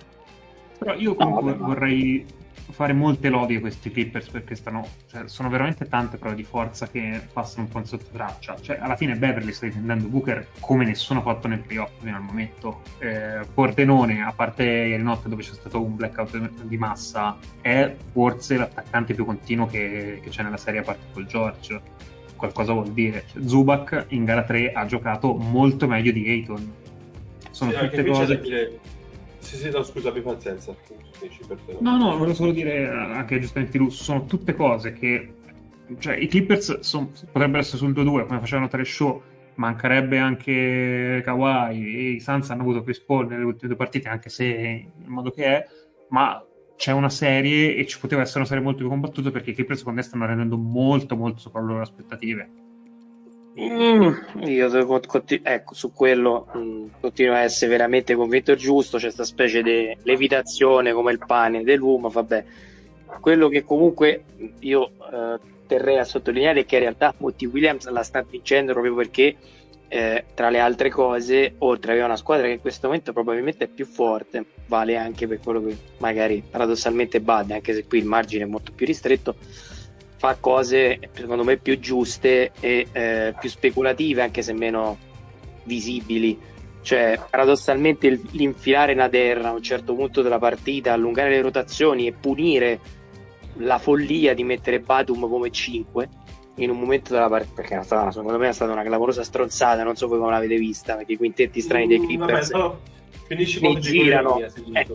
[SPEAKER 3] Però io comunque no, vorrei fare molte lodi a questi Clippers perché stanno, cioè, sono veramente tante prove di forza che passano un po' in sottotraccia. Cioè, alla fine Beverly sta difendendo Booker come nessuno ha fatto nel playoff fino al momento. Eh, Pordenone, a parte ieri notte dove c'è stato un blackout di massa, è forse l'attaccante più continuo che, che c'è nella serie a parte col George. qualcosa vuol dire. Cioè, Zubac in gara 3 ha giocato molto meglio di Ayton. Sono sì, tutte cose.
[SPEAKER 2] Dire... Sì, sì, no, scusa, abbi pazienza.
[SPEAKER 3] No, no, volevo solo dire anche giustamente lui, sono tutte cose che. Cioè, i Clippers son... potrebbero essere sul 2-2, come faceva notare show. Mancherebbe anche Kawhi e i Suns hanno avuto Chris Paul nelle ultime due partite, anche se in modo che è, ma c'è una serie e ci poteva essere una serie molto più combattuta perché i Clippers secondo me stanno rendendo molto molto sopra le loro aspettative
[SPEAKER 5] mm, io continu- ecco su quello mh, mm, continuo a essere veramente convinto giusto c'è questa specie di levitazione come il pane dell'uomo vabbè. Quello che comunque io eh, terrei a sottolineare è che in realtà Monty Williams la sta vincendo proprio perché eh, tra le altre cose, oltre avere una squadra che in questo momento probabilmente è più forte, vale anche per quello che magari paradossalmente Bad, anche se qui il margine è molto più ristretto, fa cose secondo me più giuste e eh, più speculative, anche se meno visibili. Cioè, paradossalmente, l'infilare Naderra a un certo punto della partita, allungare le rotazioni e punire la follia di mettere Batum come 5 in un momento della partita, perché stata, secondo me è stata una clamorosa stronzata, non so voi come l'avete vista, perché i quintetti strani dei mm, Clippers mm,
[SPEAKER 2] finisci
[SPEAKER 5] ne girano. Eh,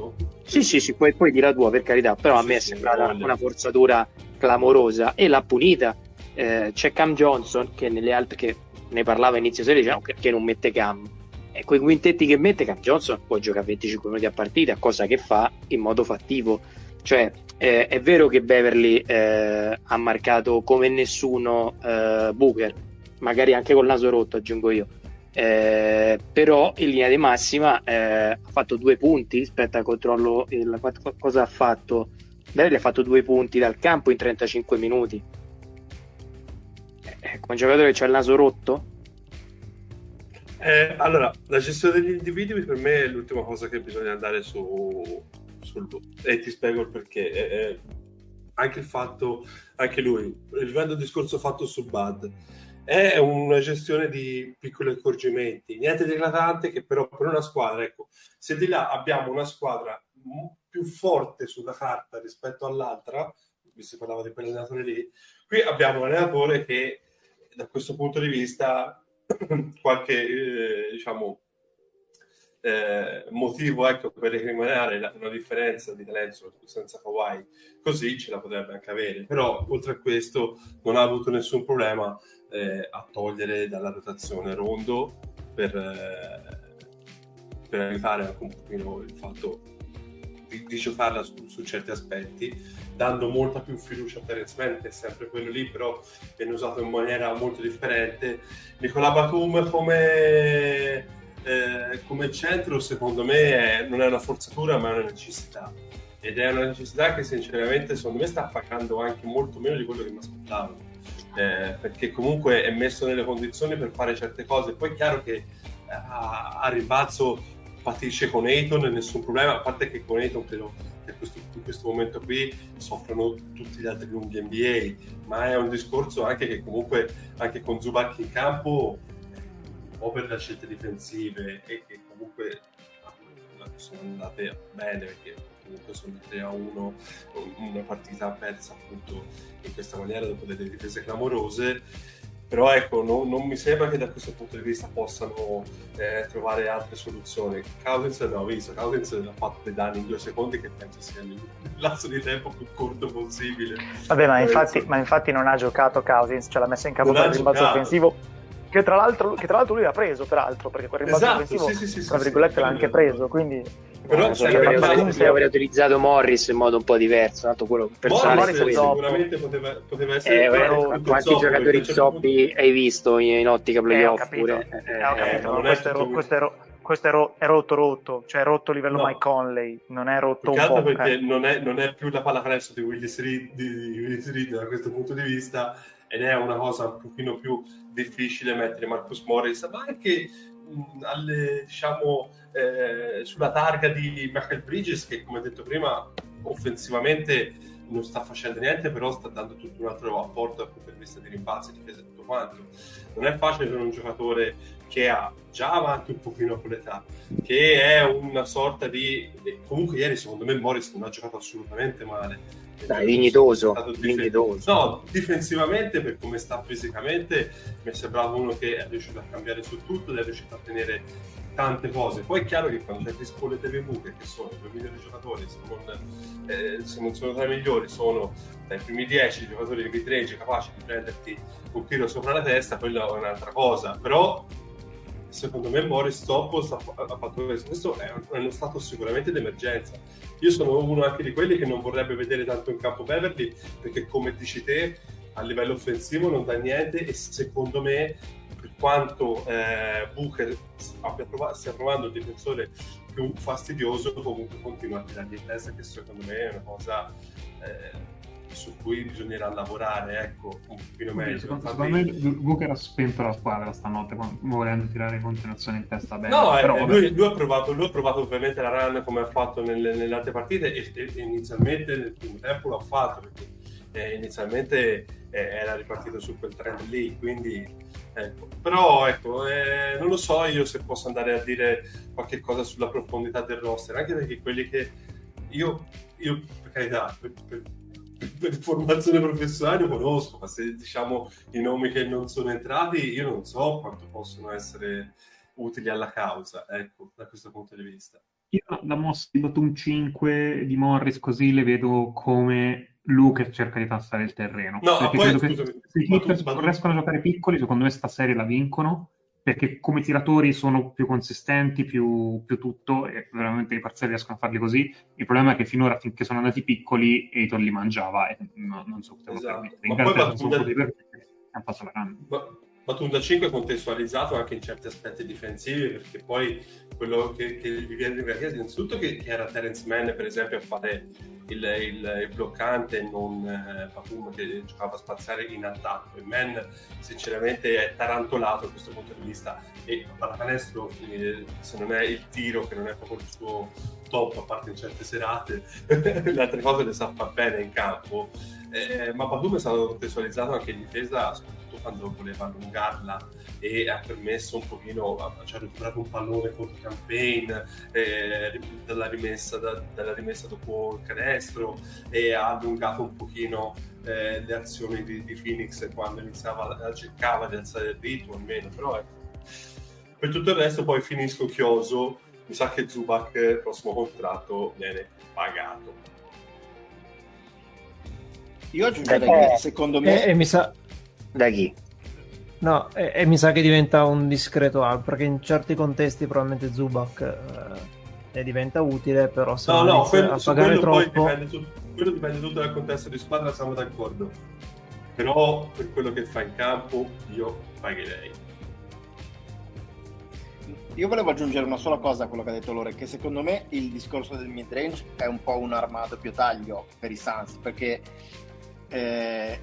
[SPEAKER 5] sì, sì, sì, poi, poi di la tua per carità, però a me è sembrata una forzatura clamorosa e l'ha punita. Eh, c'è Cam Johnson che nelle altre che ne parlava inizio serie, diciamo perché non mette Cam. E quei quintetti che mette Cam Johnson può giocare 25 minuti a partita, cosa che fa in modo fattivo. Cioè, eh, è vero che Beverly eh, ha marcato come nessuno eh, Booker, magari anche col naso rotto, aggiungo io. Eh, però in linea di massima eh, ha fatto due punti rispetto al controllo. Il, cosa ha fatto? Beverly ha fatto due punti dal campo in 35 minuti. Eh, un giocatore che c'ha il naso rotto,
[SPEAKER 2] eh, allora, la gestione degli individui per me è l'ultima cosa che bisogna andare su, sul, e ti spiego il perché. Eh, anche il fatto, anche lui, il discorso fatto su Bud, è una gestione di piccoli accorgimenti, niente di eclatante che però per una squadra, ecco, se di là abbiamo una squadra più forte sulla carta rispetto all'altra, si parlava di quell'allenatore lì, qui abbiamo un allenatore che da questo punto di vista qualche eh, diciamo eh, motivo ecco, per recriminare la, una differenza di talento senza Kawhi, così ce la potrebbe anche avere. Però oltre a questo non ha avuto nessun problema eh, a togliere dalla rotazione Rondo per, eh, per aiutare anche un pochino il fatto di, di giocarla su, su, certi aspetti, dando molta più fiducia a Terence Mann, che è sempre quello lì, però viene usato in maniera molto differente. Nicola Batum come eh, come centro secondo me è, non è una forzatura ma è una necessità ed è una necessità che sinceramente secondo me sta pagando anche molto meno di quello che mi aspettavo eh, perché comunque è messo nelle condizioni per fare certe cose. Poi è chiaro che a, a ribalzo patisce con Ayton nessun problema a parte che con Ayton credo che questo, in questo momento qui soffrono tutti gli altri lunghi NBA ma è un discorso anche che comunque anche con Zubac in campo po' per le scelte difensive e che comunque sono andate bene perché comunque sono 3 a 1 una partita persa appunto in questa maniera dopo delle difese clamorose. Però ecco non, non mi sembra che da questo punto di vista possano eh, trovare altre soluzioni. Cousins non ho visto Cousins ha fatto dei danni in due secondi che penso sia il lasso di tempo più corto possibile.
[SPEAKER 1] Vabbè ma infatti, ma infatti non ha giocato Cousins ce l'ha messa in campo per il rimbalzo offensivo che tra, l'altro, che tra l'altro lui ha preso peraltro perché quel rimbalzo esatto, offensivo sì, sì, sì, tra virgolette l'ha anche preso quindi
[SPEAKER 5] però eh, io avrei, avrei utilizzato Morris in modo un po' diverso tanto quello personale
[SPEAKER 2] Morris sicuramente poteva, poteva essere
[SPEAKER 5] eh, però, quanti zoppi, giocatori zoppi hai visto in, in ottica playoff
[SPEAKER 1] eh, pure? Eh, eh, eh questo, è, questo, è, questo è, ro- è, rotto rotto. Cioè è rotto a livello no. Mike Conley. Non è rotto un po'
[SPEAKER 2] perché non è, non è più la pallacanestro di Willis Reed, di, Willis Reed da questo punto di vista ed è una cosa un pochino più difficile mettere Marcus Morris, ma anche alle, diciamo, eh, sulla targa di Michael Bridges, che come detto prima, offensivamente non sta facendo niente, però sta dando tutto un altro apporto dal punto di vista di rimbalzi, difesa e tutto quanto. Non è facile per un giocatore che ha già avanti un pochino con l'età, che è una sorta di... Comunque ieri secondo me Morris non ha giocato assolutamente male.
[SPEAKER 5] Dai, vignidoso, vignidoso.
[SPEAKER 2] No, difensivamente per come sta fisicamente mi è sembrato uno che è riuscito a cambiare su tutto ed è riuscito a tenere tante cose. Poi è chiaro che quando c'è Crispo e TV, che sono i due migliori giocatori, se non, eh, se non sono tra i migliori, sono tra i primi dieci giocatori di mid capaci di prenderti un tiro sopra la testa, quella è un'altra cosa. Però secondo me Morris Toppo ha fatto questo. Questo è, uno stato sicuramente d'emergenza. Io sono uno anche di quelli che non vorrebbe vedere tanto in campo Beverly, perché come dici te, a livello offensivo non dà niente e secondo me per quanto eh, Booker prov- stia trovando il difensore più fastidioso comunque continua a tirare in testa che secondo me è una cosa eh, su cui bisognerà lavorare, ecco, un pochino meglio.
[SPEAKER 3] Secondo, secondo me Booker ha spento la squadra stanotte volendo tirare in continuazione in testa bene.
[SPEAKER 2] No, Però, eh, lui, lui, ha provato, lui, ha provato, ovviamente la run come ha fatto nelle, nelle altre partite e, e, inizialmente nel primo tempo l'ha fatto perché eh, inizialmente eh, era ripartito su quel trend lì, quindi ecco. però ecco, eh, non lo so io se posso andare a dire qualche cosa sulla profondità del roster, anche perché quelli che io, io per carità, per, per, per formazione professionale conosco, ma se diciamo i nomi che non sono entrati, io non so quanto possono essere utili alla causa, ecco, da questo punto di vista.
[SPEAKER 3] Io la mossa di Batum 5 di Morris così le vedo come Luke cerca di passare il terreno.
[SPEAKER 2] No, poi,
[SPEAKER 3] credo
[SPEAKER 2] scusami,
[SPEAKER 3] che se i Clippers riescono a giocare piccoli, secondo me sta serie la vincono perché come tiratori sono più consistenti, più, più, tutto, e veramente i parziali riescono a farli così. Il problema è che finora, finché sono andati piccoli, Eitor li mangiava e no, non so cosa esatto. permettere. In realtà sono da... hanno fatto la grande.
[SPEAKER 2] Ma... Batum 5 contestualizzato anche in certi aspetti difensivi perché poi quello che, che gli viene in realtà innanzututto che era Terence Mann per esempio a fare il, il, il bloccante non eh, che giocava a spaziare in attacco. E Mann sinceramente è tarantolato da questo punto di vista. E a pallacanestro eh, se non è il tiro che non è proprio il suo top a parte in certe serate le altre cose le sa far bene in campo. Eh, ma Batum è stato contestualizzato anche in difesa quando voleva allungarla e ha permesso un pochino, cioè ha recuperato un pallone contro campaign eh, dalla, rimessa, da, dalla rimessa dopo il canestro e ha allungato un pochino eh, le azioni di, di, Phoenix quando iniziava, cercava di alzare il ritmo almeno, però ecco. Per tutto il resto poi finisco chioso, mi sa che Zubac, il prossimo contratto, viene pagato.
[SPEAKER 4] Io aggiungerei che secondo me...
[SPEAKER 6] E, e mi sa...
[SPEAKER 5] Da chi?
[SPEAKER 6] No, e, e, mi sa che diventa un discreto up, perché in certi contesti probabilmente Zubac eh, diventa utile, però se
[SPEAKER 2] no, no, quello, a pagare troppo... Dipende quello dipende tutto dal contesto di squadra, siamo d'accordo. Però per quello che fa in campo io pagherei.
[SPEAKER 4] Io volevo aggiungere una sola cosa a quello che ha detto Lore, che secondo me il discorso del mid-range è un po' un armato più taglio per i Suns, perché eh,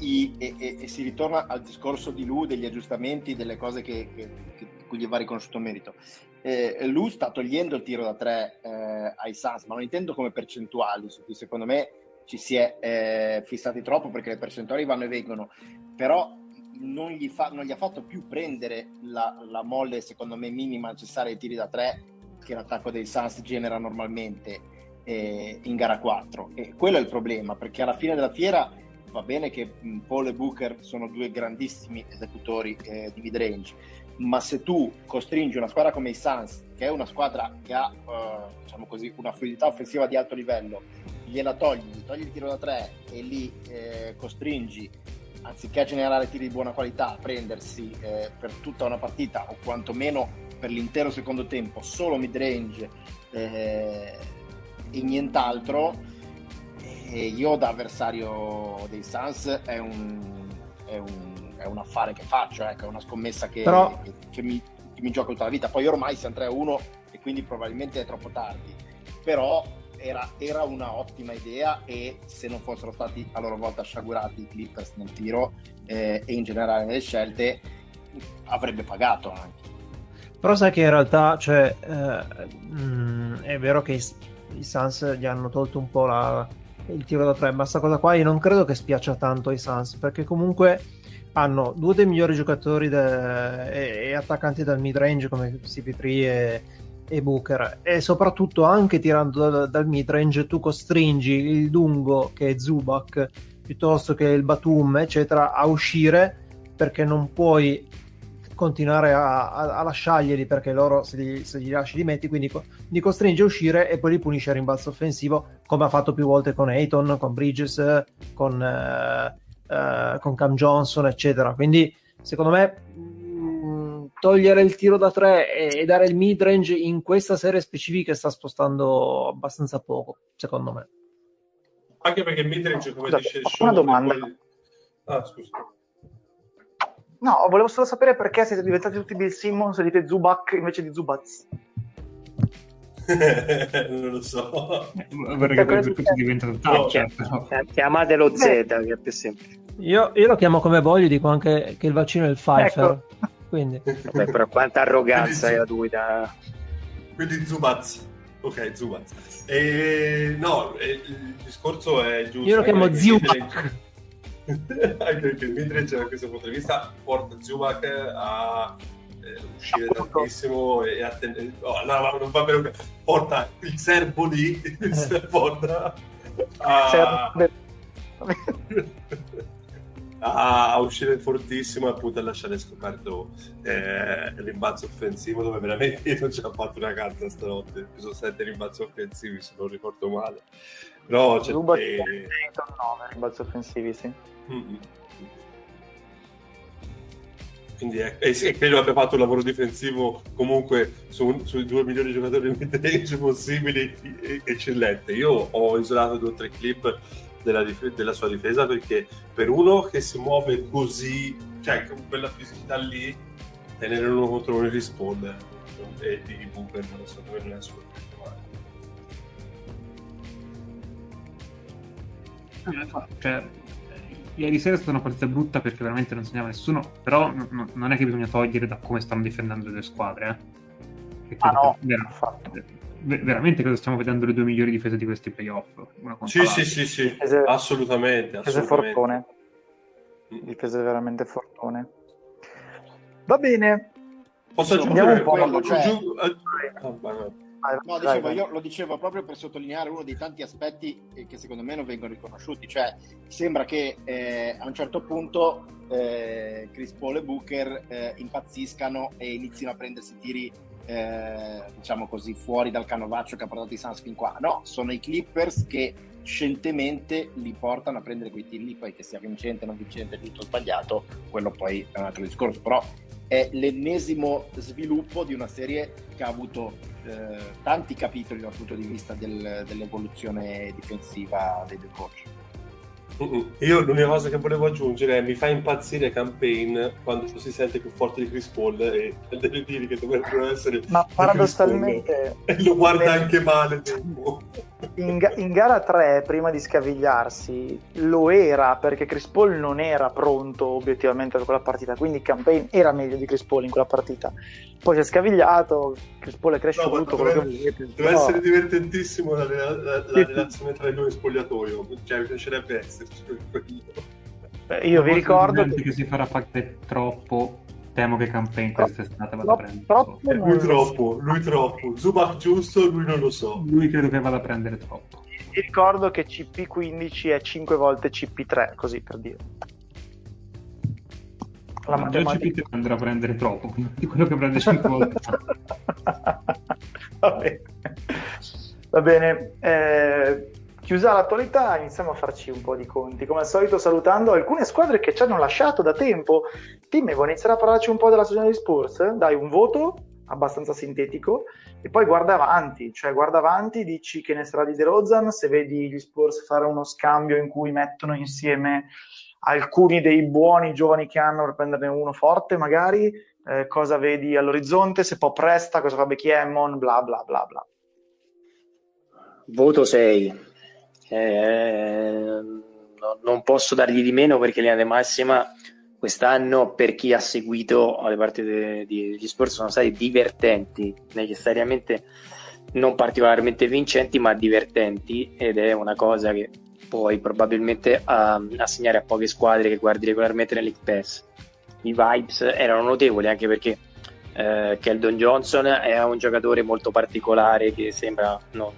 [SPEAKER 4] i, e, e, e, si ritorna al discorso di Lu, degli aggiustamenti, delle cose che, che, che cui gli va riconosciuto merito. Eh, Lu sta togliendo il tiro da tre eh, ai Suns, ma non intendo come percentuali, su cui secondo me ci si è eh, fissati troppo perché le percentuali vanno e vengono, però non gli, fa, non gli ha fatto più prendere la, la, molle, secondo me, minima necessaria ai tiri da tre che l'attacco dei Suns genera normalmente eh, in gara 4. E quello è il problema, perché alla fine della fiera va bene che Paul e Booker sono due grandissimi esecutori eh, di mid-range, ma se tu costringi una squadra come i Suns, che è una squadra che ha uh, diciamo così, una fluidità offensiva di alto livello, gliela togli, gli togli il tiro da tre e lì eh, costringi, anziché generare tiri di buona qualità, a prendersi eh, per tutta una partita o quantomeno per l'intero secondo tempo solo mid-range eh, e nient'altro, e io da avversario dei Suns è un, è un, è un affare che faccio, ecco, è una scommessa che, Però... che, che, mi, che, mi, gioco tutta la vita. Poi ormai siamo 3-1 e quindi probabilmente è troppo tardi. Però era, era una ottima idea e se non fossero stati a loro volta sciagurati i Clippers nel tiro eh, e in generale nelle scelte, avrebbe pagato anche.
[SPEAKER 6] Però sai che in realtà, cioè, eh, mh, mm, è vero che i, i Suns gli hanno tolto un po' la, il tiro da tre, ma sta cosa qua io non credo che spiaccia tanto ai Suns, perché comunque hanno due dei migliori giocatori de... e, e, attaccanti dal mid range come CP3 e, e Booker. E soprattutto anche tirando dal, dal mid range tu costringi il Dungo che è Zubac piuttosto che il Batum eccetera a uscire perché non puoi continuare a, a, a lasciarglieli perché loro se li, se li lasci li metti quindi li costringe a uscire e poi li punisce a rimbalzo offensivo come ha fatto più volte con Ayton, con Bridges con, eh, eh, con Cam Johnson eccetera. Quindi secondo me mh, mm, togliere il tiro da tre e, e dare il mid range in questa serie specifica sta spostando abbastanza poco secondo me.
[SPEAKER 2] Anche perché il mid range come
[SPEAKER 1] Scusate, dice Sean una domanda poi... ah scusa No, volevo solo sapere perché siete diventati tutti Bill Simmons e dite Zubac invece di Zubaz.
[SPEAKER 2] non lo so.
[SPEAKER 3] Perché poi tutti diventano Thatcher.
[SPEAKER 5] No, chiamatelo Z, che è più semplice.
[SPEAKER 6] Io, io, lo chiamo come voglio, dico anche che il vaccino è il Pfizer. Ecco. Quindi.
[SPEAKER 5] Vabbè, però quanta arroganza è gratuita.
[SPEAKER 2] Quindi Zubaz. Ok, Zubaz. E, no, il discorso è giusto.
[SPEAKER 6] Io lo chiamo Zubac
[SPEAKER 2] anche perché midrange da questo punto di vista porta Zubac a eh, uscire tantissimo e a ten- oh, no, non va bene porta il serbo lì porta a... a uscire fortissimo e appunto a lasciare scoperto eh, il rimbalzo offensivo dove veramente io non ci ho fatto una carta stanotte. Ci sono sette rimbalzi offensivi se non ricordo male. Però c'è
[SPEAKER 1] Zubac e... 9 rimbalzi offensivi sì Mm-hmm.
[SPEAKER 2] Quindi è, e, e credo abbia fatto un lavoro difensivo comunque su, sui due migliori giocatori mid range possibili eccellente. Io ho isolato due o tre clip della, dif- della, sua difesa perché per uno che si muove così, cioè con quella fisicità lì, tenere uno contro uno risponde e di Booker non so dove non è assolutamente
[SPEAKER 3] male. Cioè, ieri sera è stata una partita brutta perché veramente non segnava nessuno, però n- non è che bisogna togliere da come stanno difendendo le due squadre.
[SPEAKER 1] Eh. Ah no, ver-
[SPEAKER 3] veramente cosa stiamo vedendo le due migliori difese di questi playoff?
[SPEAKER 2] Una sì, sì, sì, sì, difese, assolutamente. Difese
[SPEAKER 1] fortune. Difese veramente fortune. Va bene.
[SPEAKER 2] Posso aggiungere un po'? Quello, cioè... Aggiung-
[SPEAKER 4] No, dicevo, io lo dicevo proprio per sottolineare uno dei tanti aspetti che secondo me non vengono riconosciuti, cioè sembra che eh, a un certo punto eh, Chris Paul e Booker eh, impazziscano e inizino a prendersi tiri eh, diciamo così fuori dal canovaccio che ha portato i Suns fin qua. No, sono i Clippers che scientemente li portano a prendere quei tiri lì, poi che sia vincente o non vincente, giusto o sbagliato, quello poi è un altro discorso, però è l'ennesimo sviluppo di una serie che ha avuto eh, tanti capitoli dal punto di vista del, dell'evoluzione difensiva dei due coach.
[SPEAKER 2] Io l'unica cosa che volevo aggiungere è mi fa impazzire Campaign quando si sente più forte di Chris Paul e deve dire che dovrebbero essere
[SPEAKER 1] ma paradossalmente
[SPEAKER 2] e lo guarda anche male
[SPEAKER 1] in, ga- in, gara 3 prima di scavigliarsi lo era perché Chris Paul non era pronto obiettivamente per quella partita quindi Campaign era meglio di Chris Paul in quella partita. Poi si è scavigliato Chris Paul è cresciuto no,
[SPEAKER 2] deve, volete, deve però... essere divertentissimo la, la, la, la relazione tra i due spogliatoio cioè mi piacerebbe esserci
[SPEAKER 1] Beh, io vi ricordo che...
[SPEAKER 3] che si farà pagare troppo temo che Campaign quest'estate vada a prendere
[SPEAKER 2] troppo, so. lui troppo lui troppo. Zubac giusto lui non lo so.
[SPEAKER 3] Lui credo che vada a prendere troppo.
[SPEAKER 1] Vi ricordo che CP15 è 5 volte CP3 così per dire.
[SPEAKER 3] La Ma matematica... CP3 andrà a prendere troppo di quello che prende 5 volte.
[SPEAKER 1] Va bene, va bene. Eh chiusa l'attualità, iniziamo a farci un po' di conti. Come al solito, salutando alcune squadre che ci hanno lasciato da tempo. Tim, vuoi iniziare a parlarci un po' della stagione di Spurs? Dai un voto abbastanza sintetico e poi guarda avanti, cioè guarda avanti, dici che ne sarà di DeRozan, se vedi gli Spurs fare uno scambio in cui mettono insieme alcuni dei buoni giovani che hanno per prenderne uno forte magari, eh, cosa vedi all'orizzonte, se può presta, cosa fa Becky Hammond, bla bla bla bla.
[SPEAKER 5] Voto 6. Eh, non posso dargli di meno perché linea di massima quest'anno per chi ha seguito le partite degli sport sono state divertenti, necessariamente non particolarmente vincenti ma divertenti ed è una cosa che poi probabilmente a assegnare a poche squadre che guardi regolarmente nell'League Pass. I vibes erano notevoli anche perché eh, Keldon Johnson è un giocatore molto particolare che sembra non,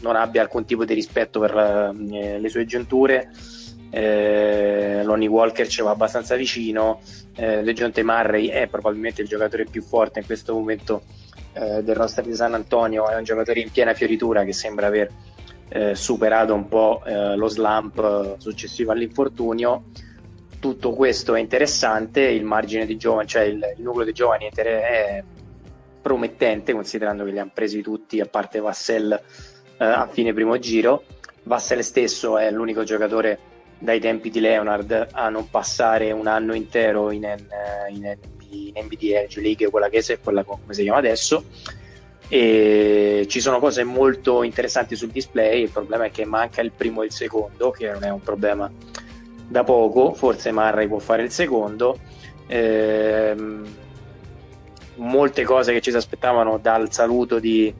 [SPEAKER 5] non abbia alcun tipo di rispetto per eh, le sue giunture. Eh, Lonnie Walker ci va abbastanza vicino. Eh, Legionte Murray è probabilmente il giocatore più forte in questo momento eh, del roster di San Antonio. È un giocatore in piena fioritura che sembra aver eh, superato un po' eh, lo slump successivo all'infortunio. Tutto questo è interessante. Il margine di giovani, cioè il, il nucleo di giovani è promettente, considerando che li hanno presi tutti a parte Vassell eh, a fine primo giro. Vassell stesso è l'unico giocatore dai tempi di Leonard a non passare un anno intero in, in, in, in NBD League, quella che è quella come si chiama adesso. E ci sono cose molto interessanti sul display. Il problema è che manca il primo e il secondo, che non è un problema da poco. Forse Marray può fare il secondo. Ehm, molte cose che ci si aspettavano dal saluto di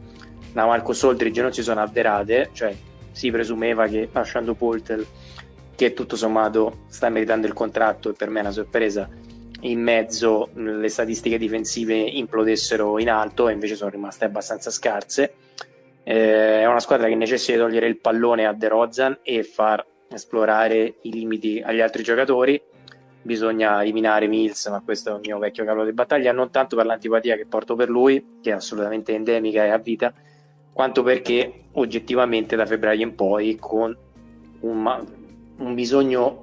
[SPEAKER 5] da Marcus Aldridge non si sono avverate, cioè si presumeva che lasciando Poltel, che tutto sommato sta meritando il contratto e per me è una sorpresa, in mezzo le statistiche difensive implodessero in alto e invece sono rimaste abbastanza scarse. Eh, è una squadra che necessita di togliere il pallone a De Rozan e far esplorare i limiti agli altri giocatori. Bisogna eliminare Mills, ma questo è il mio vecchio cavallo di battaglia, non tanto per l'antipatia che porto per lui, che è assolutamente endemica e a vita, quanto perché oggettivamente da febbraio in poi con un, un bisogno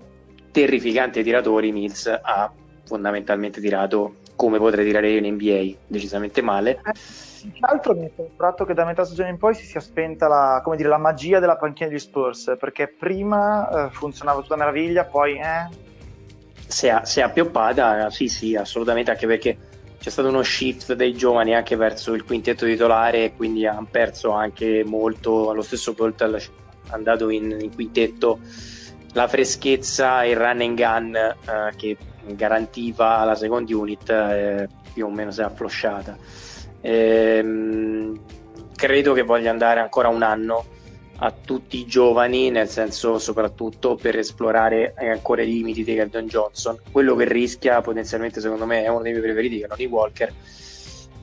[SPEAKER 5] terrificante di tiratori Mills ha fondamentalmente tirato come potrei tirare io in NBA decisamente male
[SPEAKER 1] eh, tra l'altro mi è sembrato che da metà stagione in poi si sia spenta la, dire, la magia della panchina di Spurs perché prima eh, funzionava tutta meraviglia poi eh.
[SPEAKER 5] si, è, si è appioppata sì sì assolutamente anche perché c'è stato uno shift dei giovani anche verso il quintetto titolare e quindi hanno perso anche molto lo stesso Poltel è andato in, in, quintetto. La freschezza e il run and gun eh, che garantiva la second unit eh, più o meno si è afflosciata. Ehm, credo che voglia andare ancora un anno a tutti i giovani, nel senso soprattutto per esplorare ancora i limiti di Keldon Johnson. Quello che rischia potenzialmente, secondo me, è uno dei miei preferiti, che è Ronnie Walker,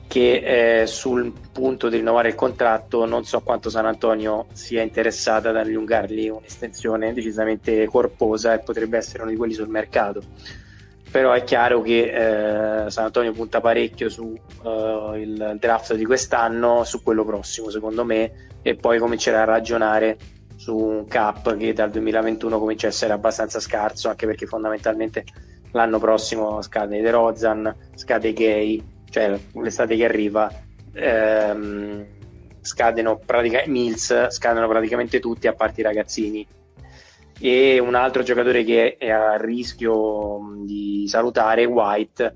[SPEAKER 5] che è sul punto di rinnovare il contratto. Non so quanto San Antonio sia interessata ad allungargli un'estensione decisamente corposa e potrebbe essere uno di quelli sul mercato. Però è chiaro che eh, San Antonio punta parecchio sul uh, draft di quest'anno, su quello prossimo, secondo me. E poi comincerà a ragionare su un cap che dal 2021 comincia a essere abbastanza scarso anche perché fondamentalmente l'anno prossimo scade De Rozan, scade Gay, cioè l'estate che arriva ehm, scadono pratica- Mills, scadono praticamente tutti a parte i ragazzini e un altro giocatore che è a rischio di salutare White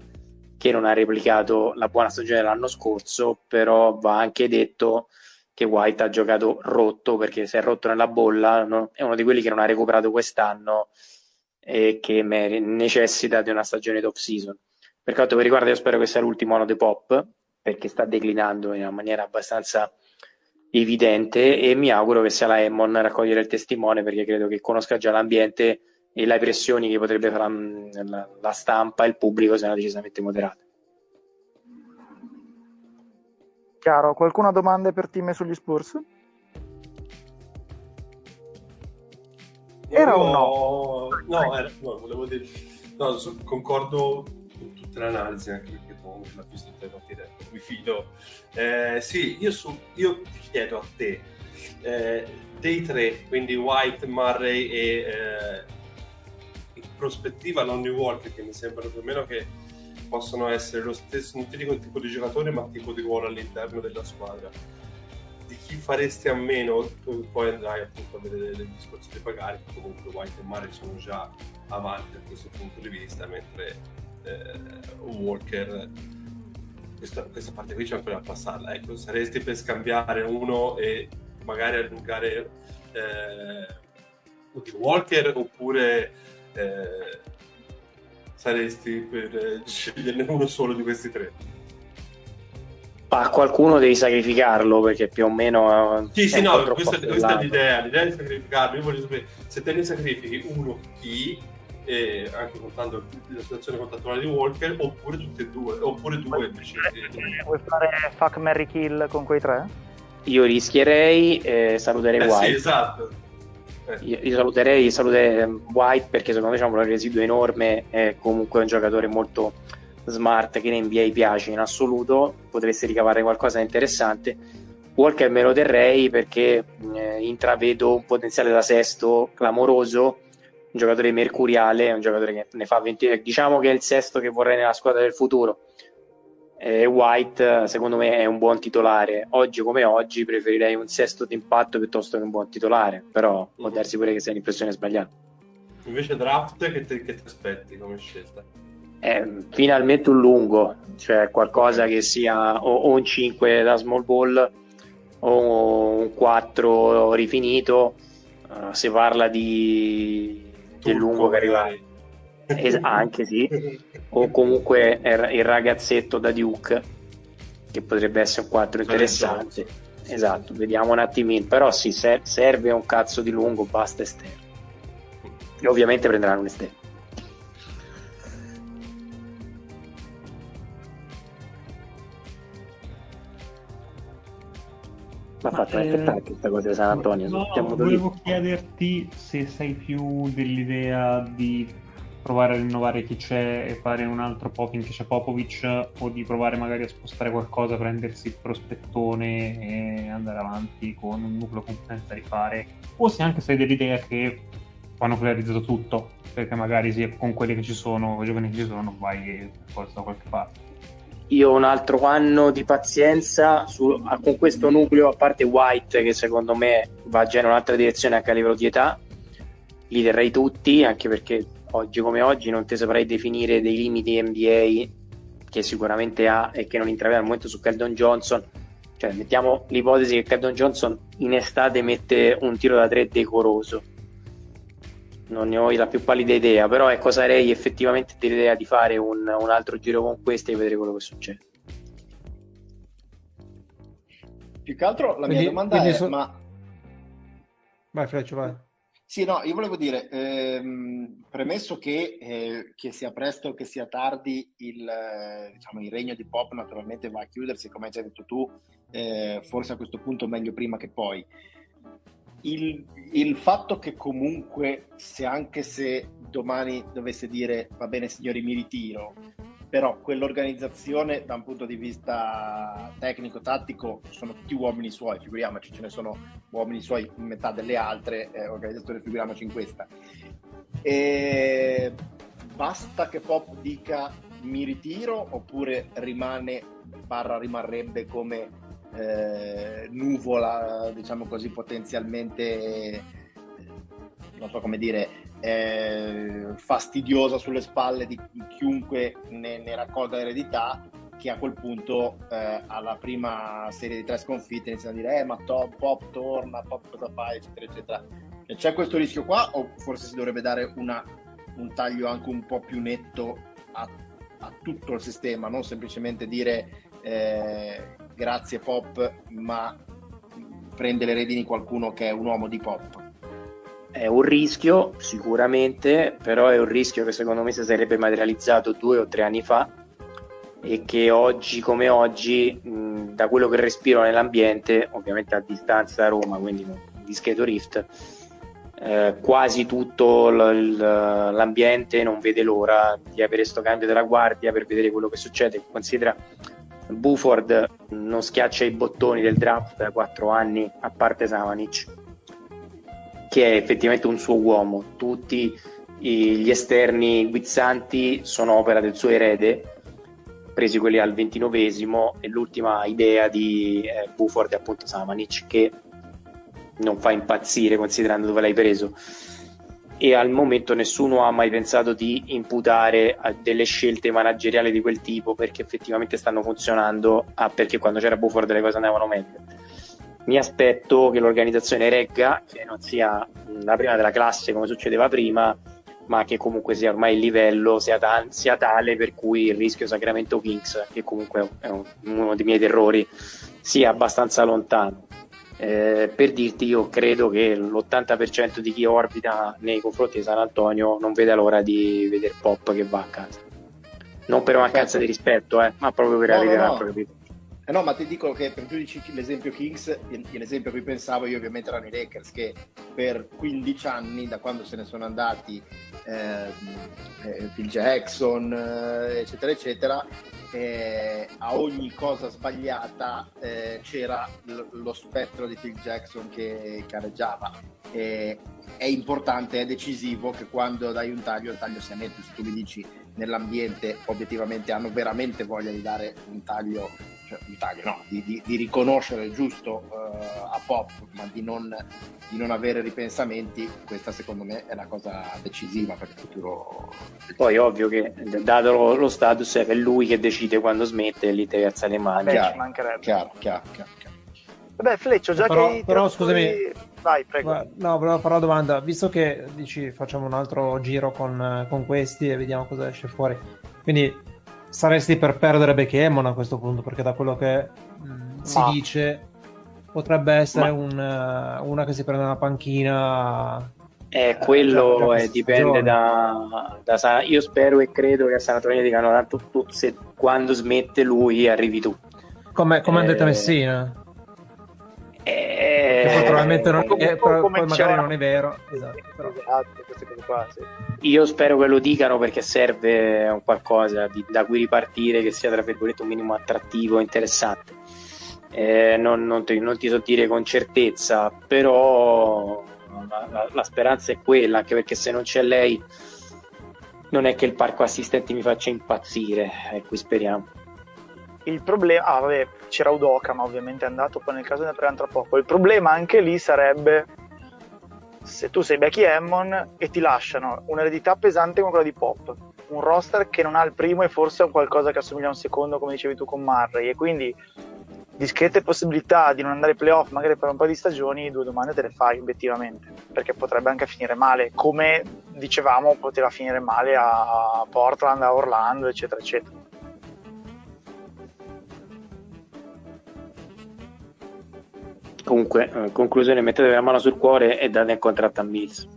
[SPEAKER 5] che non ha replicato la buona stagione dell'anno scorso però va anche detto che White ha giocato rotto perché si è rotto nella bolla, no? è uno di quelli che non ha recuperato quest'anno e che necessita di una stagione top season. Per quanto mi riguarda, io spero che sia l'ultimo anno di Pop perché sta declinando in una maniera abbastanza evidente e mi auguro che sia la Emmon a raccogliere il testimone perché credo che conosca già l'ambiente e le pressioni che potrebbe fare la, la stampa e il pubblico siano decisamente moderate.
[SPEAKER 1] Chiaro, qualcuno ha domande per team sugli Spurs?
[SPEAKER 2] Era o no? No, era, no, volevo dire... No, concordo con tutte le analisi, anche perché comunque l'ha visto tutte le partite, mi fido. Eh, sì, io, su, io, ti chiedo a te, eh, dei tre, quindi White, Murray e eh, in prospettiva Lonnie Walker, che mi sembrano più o meno che possono essere lo stesso, non ti dico il tipo di giocatore, ma tipo di ruolo all'interno della squadra. Di chi faresti a meno, tu poi andrai appunto a vedere il discorso di pagare, comunque White e Mare sono già avanti da questo punto di vista, mentre eh, Walker questa, questa, parte qui c'è ancora da passarla. Ecco, saresti per scambiare uno e magari allungare eh, Walker oppure eh, saresti per eh, sceglierne uno solo di questi tre?
[SPEAKER 5] a qualcuno devi sacrificarlo perché più o meno
[SPEAKER 2] sì sì no questa, questa, è l'idea l'idea di sacrificarlo io voglio sapere se te ne sacrifichi uno chi e anche contando la situazione contrattuale di Walker oppure tutte e due oppure due
[SPEAKER 1] vuoi fare fuck Mary Kill con quei tre?
[SPEAKER 5] io rischierei e saluterei
[SPEAKER 2] eh,
[SPEAKER 5] White
[SPEAKER 2] sì, esatto
[SPEAKER 5] eh. io, io, saluterei, saluterei White perché secondo me diciamo, un residuo enorme è comunque un giocatore molto smart che in NBA piace in assoluto potreste ricavare qualcosa di interessante Walker me lo terrei perché eh, intravedo un potenziale da sesto clamoroso un giocatore mercuriale, un giocatore che ne fa 20, diciamo che è il sesto che vorrei nella squadra del futuro. E White, secondo me, è un buon titolare. Oggi come oggi preferirei un sesto d'impatto piuttosto che un buon titolare, però può mhm. darsi pure che sia un'impressione sbagliata.
[SPEAKER 2] Invece draft, che, ti aspetti come scelta?
[SPEAKER 5] È finalmente un lungo, cioè qualcosa che sia o, o un 5 da small ball o un 4 rifinito. Uh, si parla di del lungo che arriva. Es- anche sì. O comunque il ragazzetto da Duke che potrebbe essere un 4 interessante. Esatto vediamo un attimino. Però sì serve un cazzo di lungo basta esterno. E ovviamente prenderanno un esterno Ma fatto eh, questa cosa di San Antonio.
[SPEAKER 3] No, volevo lì. chiederti se sei più dell'idea di provare a rinnovare chi c'è e fare un altro poking che c'è Popovic o di provare magari a spostare qualcosa, prendersi il prospettone e andare avanti con un nucleo completamente da rifare o se anche sei dell'idea che ho nuclearizzato tutto perché magari sì, con quelli che ci sono, con i giovani che ci sono, vai forse da qualche parte
[SPEAKER 5] io un altro anno di pazienza su, con questo nucleo, a parte White che secondo me va già in un'altra direzione anche a livello di età, li terrei tutti anche perché oggi come oggi non ti saprei definire dei limiti NBA che sicuramente ha e che non intravede al momento su Keldon Johnson. Cioè, mettiamo l'ipotesi che Keldon Johnson in estate mette un tiro da tre decoroso non ne ho la più pallida idea, però ecco sarei effettivamente dell'idea di fare un, un altro giro con queste e vedere quello che succede.
[SPEAKER 4] Più che altro la mia quindi, domanda quindi è, so... ma...
[SPEAKER 6] Vai Freccio, vai.
[SPEAKER 4] Sì, no, io volevo dire, ehm, premesso che, eh, che sia presto o che sia tardi, il, eh, diciamo, il, regno di Pop naturalmente va a chiudersi, come hai già detto tu, eh, forse a questo punto meglio prima che poi il, il, fatto che comunque, se anche se domani dovesse dire va bene signori mi ritiro, però quell'organizzazione da un punto di vista tecnico-tattico sono tutti uomini suoi, figuriamoci, ce ne sono uomini suoi in metà delle altre eh, organizzazioni, figuriamoci in questa. E basta che Pop dica mi ritiro oppure rimane, barra rimarrebbe come eh, nuvola, diciamo così, potenzialmente, non so come dire, eh, fastidiosa sulle spalle di chiunque ne, ne raccolga l'eredità, che a quel punto eh, alla prima serie di tre sconfitte iniziano a dire eh ma top, Pop torna, Pop cosa fai, eccetera, eccetera. E c'è questo rischio qua o forse si dovrebbe dare una, un taglio anche un po' più netto a, a tutto il sistema, non semplicemente dire eh, grazie pop, ma prende le redini qualcuno che è un uomo di pop.
[SPEAKER 5] È un rischio, sicuramente, però è un rischio che secondo me si sarebbe materializzato due o tre anni fa e che oggi come oggi, mh, da quello che respiro nell'ambiente, ovviamente a distanza da Roma, quindi un discreto rift, eh, quasi tutto l- l- l'ambiente non vede l'ora di avere questo cambio della guardia per vedere quello che succede. Considera Buford non schiaccia i bottoni del draft da quattro anni, a parte Samanic, che è effettivamente un suo uomo. Tutti gli esterni guizzanti sono opera del suo erede, presi quelli al ventinovesimo, e l'ultima idea di eh, Buford è appunto Samanic, che non fa impazzire considerando dove l'hai preso e al momento nessuno ha mai pensato di imputare a delle scelte manageriali di quel tipo perché effettivamente stanno funzionando ah, perché quando c'era Buford le cose andavano meglio mi aspetto che l'organizzazione regga che non sia la prima della classe come succedeva prima ma che comunque sia ormai il livello sia, ta- sia tale per cui il rischio Sacramento Kings, che comunque è un, uno dei miei terrori, sia abbastanza lontano. Eh, per dirti, io credo che l'80% di chi orbita nei confronti di San Antonio non veda l'ora di vedere Pop che va a casa. Non per mancanza di rispetto, eh, ma proprio per
[SPEAKER 4] no,
[SPEAKER 5] avere
[SPEAKER 4] no, no. Eh no, ma ti dico che per giudici l'esempio Kings, l'esempio a cui pensavo io ovviamente erano i Lakers che per 15 anni, da quando se ne sono andati eh, eh, Phil Jackson, eh, eccetera, eccetera, eh, a ogni cosa sbagliata eh, c'era l- lo spettro di Phil Jackson che careggiava. è importante, è decisivo che quando dai un taglio, il taglio sia netto. Se tu mi dici nell'ambiente, obiettivamente hanno veramente voglia di dare un taglio cioè, Italia, no, di, di, di, riconoscere giusto uh, a Pop, ma di non, di non, avere ripensamenti, questa secondo me è la cosa decisiva per il futuro.
[SPEAKER 5] Poi ovvio che dato lo, lo status è lui che decide quando smette alza le mani.
[SPEAKER 1] Beh, ci mancherebbe.
[SPEAKER 4] Chiaro, chiaro, chiaro, chiaro.
[SPEAKER 1] Vabbè, Fleccio, già
[SPEAKER 6] però,
[SPEAKER 1] che...
[SPEAKER 6] Però scusami,
[SPEAKER 1] vai, prego.
[SPEAKER 6] No, volevo fare una domanda, visto che dici facciamo un altro giro con, con questi e vediamo cosa esce fuori. Quindi saresti per perdere Becky Hammond a questo punto perché da quello che mh, si Ma... dice potrebbe essere Ma... un, una che si prende una panchina
[SPEAKER 5] eh, quello già, già eh, dipende da, da, io spero e credo che a San Antonio dicano tanto tu, se quando smette lui arrivi tu.
[SPEAKER 6] Come, come eh, ha detto Messina
[SPEAKER 5] eh,
[SPEAKER 6] probabilmente non è, poi magari non è vero esatto, però.
[SPEAKER 5] Qua, sì. io spero che lo dicano perché serve un qualcosa di, da cui ripartire che sia tra virgolette un minimo attrattivo interessante eh, non, non, ti, non, ti, so dire con certezza però la, la, la speranza è quella anche perché se non c'è lei non è che il parco assistenti mi faccia impazzire e qui speriamo
[SPEAKER 1] il problema, ah vabbè, c'era Udoka, ma ovviamente è andato, poi nel caso ne prendono tra poco. Il problema anche lì sarebbe se tu sei Becky Hammond e ti lasciano un'eredità pesante come quella di Pop, un roster che non ha il primo e forse ha qualcosa che assomiglia a un secondo, come dicevi tu con Murray, e quindi discrete possibilità di non andare ai playoff magari per un paio di stagioni, due domande te le fai obiettivamente, perché potrebbe anche finire male, come dicevamo poteva finire male a Portland, a Orlando, eccetera, eccetera.
[SPEAKER 5] Comunque, eh, conclusione, mettetevi la mano sul cuore e date il contratto a Mills.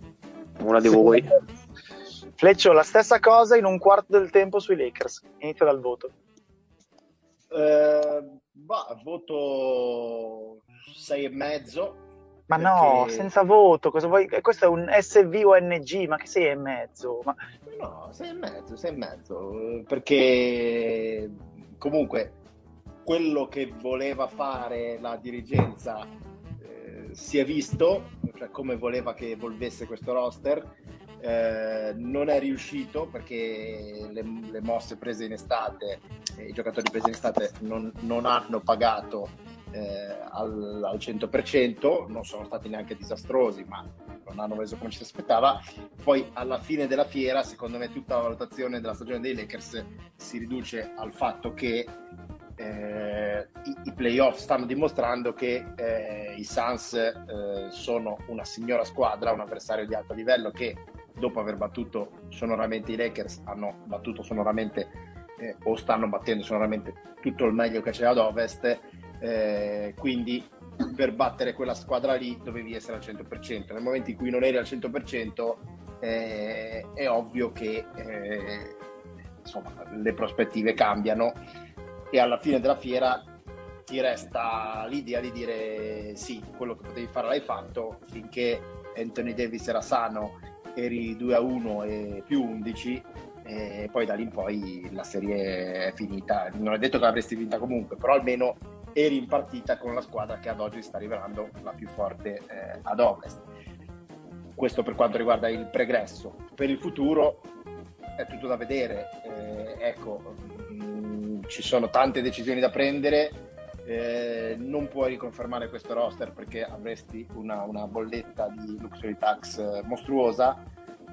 [SPEAKER 5] Una di voi.
[SPEAKER 1] Fleccio, la stessa cosa in un quarto del tempo sui Lakers. Inizia dal voto.
[SPEAKER 4] Eh, bah, voto 6 e mezzo.
[SPEAKER 1] Ma perché... no, senza voto, cosa vuoi? Questo è un SV o NG, ma che 6 e mezzo? Ma...
[SPEAKER 4] No, 6 e mezzo, 6 e mezzo, perché comunque quello che voleva fare la dirigenza eh, si è visto, cioè come voleva che evolvesse questo roster. Eh, non è riuscito perché le, le, mosse prese in estate, i giocatori presi in estate non, non hanno pagato eh, al, al, 100%, non sono stati neanche disastrosi, ma non hanno reso come ci si aspettava. Poi alla fine della fiera, secondo me, tutta la valutazione della stagione dei Lakers si riduce al fatto che eh, i, i, playoff stanno dimostrando che eh, i Suns eh, sono una signora squadra, un avversario di alto livello che dopo aver battuto sonoramente i Lakers hanno battuto sonoramente eh, o stanno battendo sonoramente tutto il meglio che c'è ad ovest eh, quindi per battere quella squadra lì dovevi essere al 100% nel momento in cui non eri al 100% eh, è ovvio che insomma, le prospettive cambiano e alla fine della fiera ti resta l'idea di dire sì, quello che potevi fare l'hai fatto finché Anthony Davis era sano, eri 2 a 1 e più 11 e poi da lì in poi la serie è finita. Non è detto che l'avresti vinta comunque, però almeno eri in partita con la squadra che ad oggi sta rivelando la più forte eh, ad ovest. Questo per quanto riguarda il pregresso. Per il futuro è tutto da vedere. Eh, ecco, ci sono tante decisioni da prendere. Eh, non puoi riconfermare questo roster perché avresti una, una bolletta di luxury tax eh, mostruosa,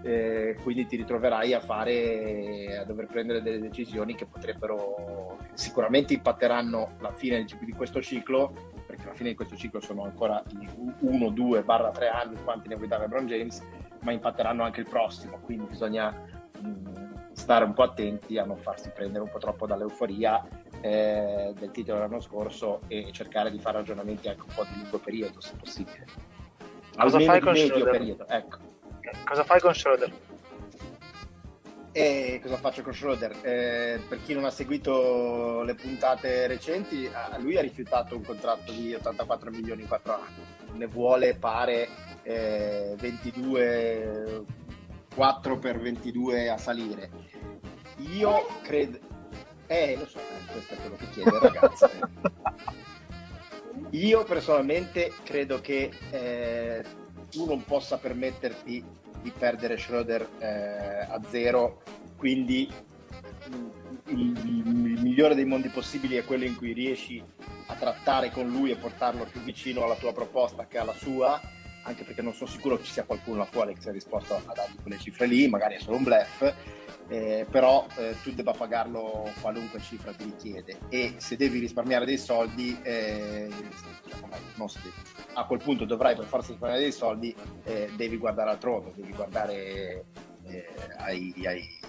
[SPEAKER 4] eh, quindi ti ritroverai a fare a dover prendere delle decisioni che potrebbero sicuramente impatteranno la fine di questo ciclo, perché la fine di questo ciclo sono ancora 1, 2, barra 3 anni, quanti ne vuoi dare a LeBron James, ma impatteranno anche il prossimo, quindi bisogna mh, stare un po' attenti a non farsi prendere un po' troppo dall'euforia eh, del titolo dell'anno scorso e cercare di fare ragionamenti anche un po' di lungo periodo, se possibile.
[SPEAKER 1] Cosa fai con
[SPEAKER 4] medio Schroeder? periodo, ecco.
[SPEAKER 1] Cosa fai con Schroeder?
[SPEAKER 4] E cosa faccio con Schroeder? Eh, per chi non ha seguito le puntate recenti, lui ha rifiutato un contratto di 84 milioni in 4 anni. Ne vuole, pare, eh, 22, 4 per 22 a salire. Io credo... Eh, lo so, eh, questo è quello che chiede ragazzi. Io personalmente credo che eh, tu non possa permetterti di perdere Schroeder eh, a zero, quindi il, il, migliore dei mondi possibili è quello in cui riesci a trattare con lui e portarlo più vicino alla tua proposta che alla sua, anche perché non sono sicuro che ci sia qualcuno là fuori che sia disposto a dargli quelle cifre lì, magari è solo un bluff, eh, però eh, tu debba pagarlo qualunque cifra ti richiede. E se devi risparmiare dei soldi, eh, a quel punto dovrai per forza risparmiare dei soldi, eh, devi guardare altrove, devi guardare eh, ai, ai,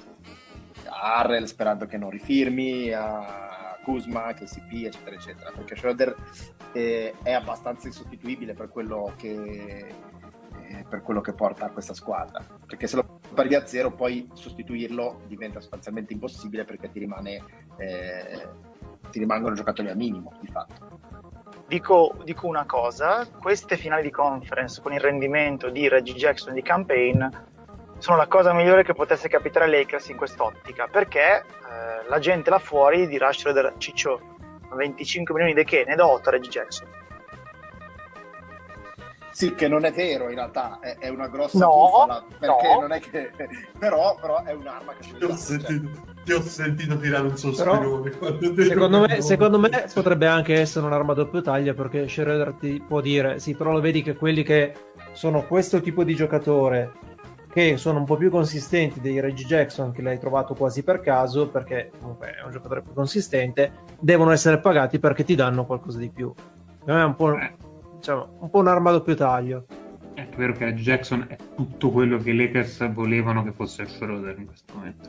[SPEAKER 4] a Harrell sperando che non rifirmi, a Kuzma, KCP, eccetera, eccetera, perché Schroeder eh, è abbastanza insostituibile per quello che per quello che porta a questa squadra. Perché se lo perdi a zero, poi sostituirlo diventa sostanzialmente impossibile perché ti, rimane, eh, ti rimangono giocatori a minimo di fatto.
[SPEAKER 1] Dico, dico, una cosa, queste finali di conference con il rendimento di Reggie Jackson di Campaign sono la cosa migliore che potesse capitare ai Lakers in quest'ottica, perché eh, la gente là fuori dirà Schroeder Ciccio 25 milioni di che? Ne do 8 a Reggie Jackson
[SPEAKER 4] sì, che non è vero in realtà, è, è una grossa
[SPEAKER 1] no,
[SPEAKER 4] bufala, perché
[SPEAKER 1] no.
[SPEAKER 4] non è che... però, però è un'arma che...
[SPEAKER 2] Ti ho, sentito, ti ho sentito tirare un sospirone.
[SPEAKER 6] Secondo me, secondo me, potrebbe anche essere un'arma a doppio taglio perché Schroeder ti può dire, sì, però lo vedi che quelli che sono questo tipo di giocatore che sono un po' più consistenti dei Reggie Jackson che l'hai trovato quasi per caso perché comunque è un giocatore più consistente devono essere pagati perché ti danno qualcosa di più è un po' eh diciamo, un po' un'arma a doppio taglio.
[SPEAKER 3] È vero che Jackson è tutto quello che i Lakers volevano che fosse Schroeder in questo momento.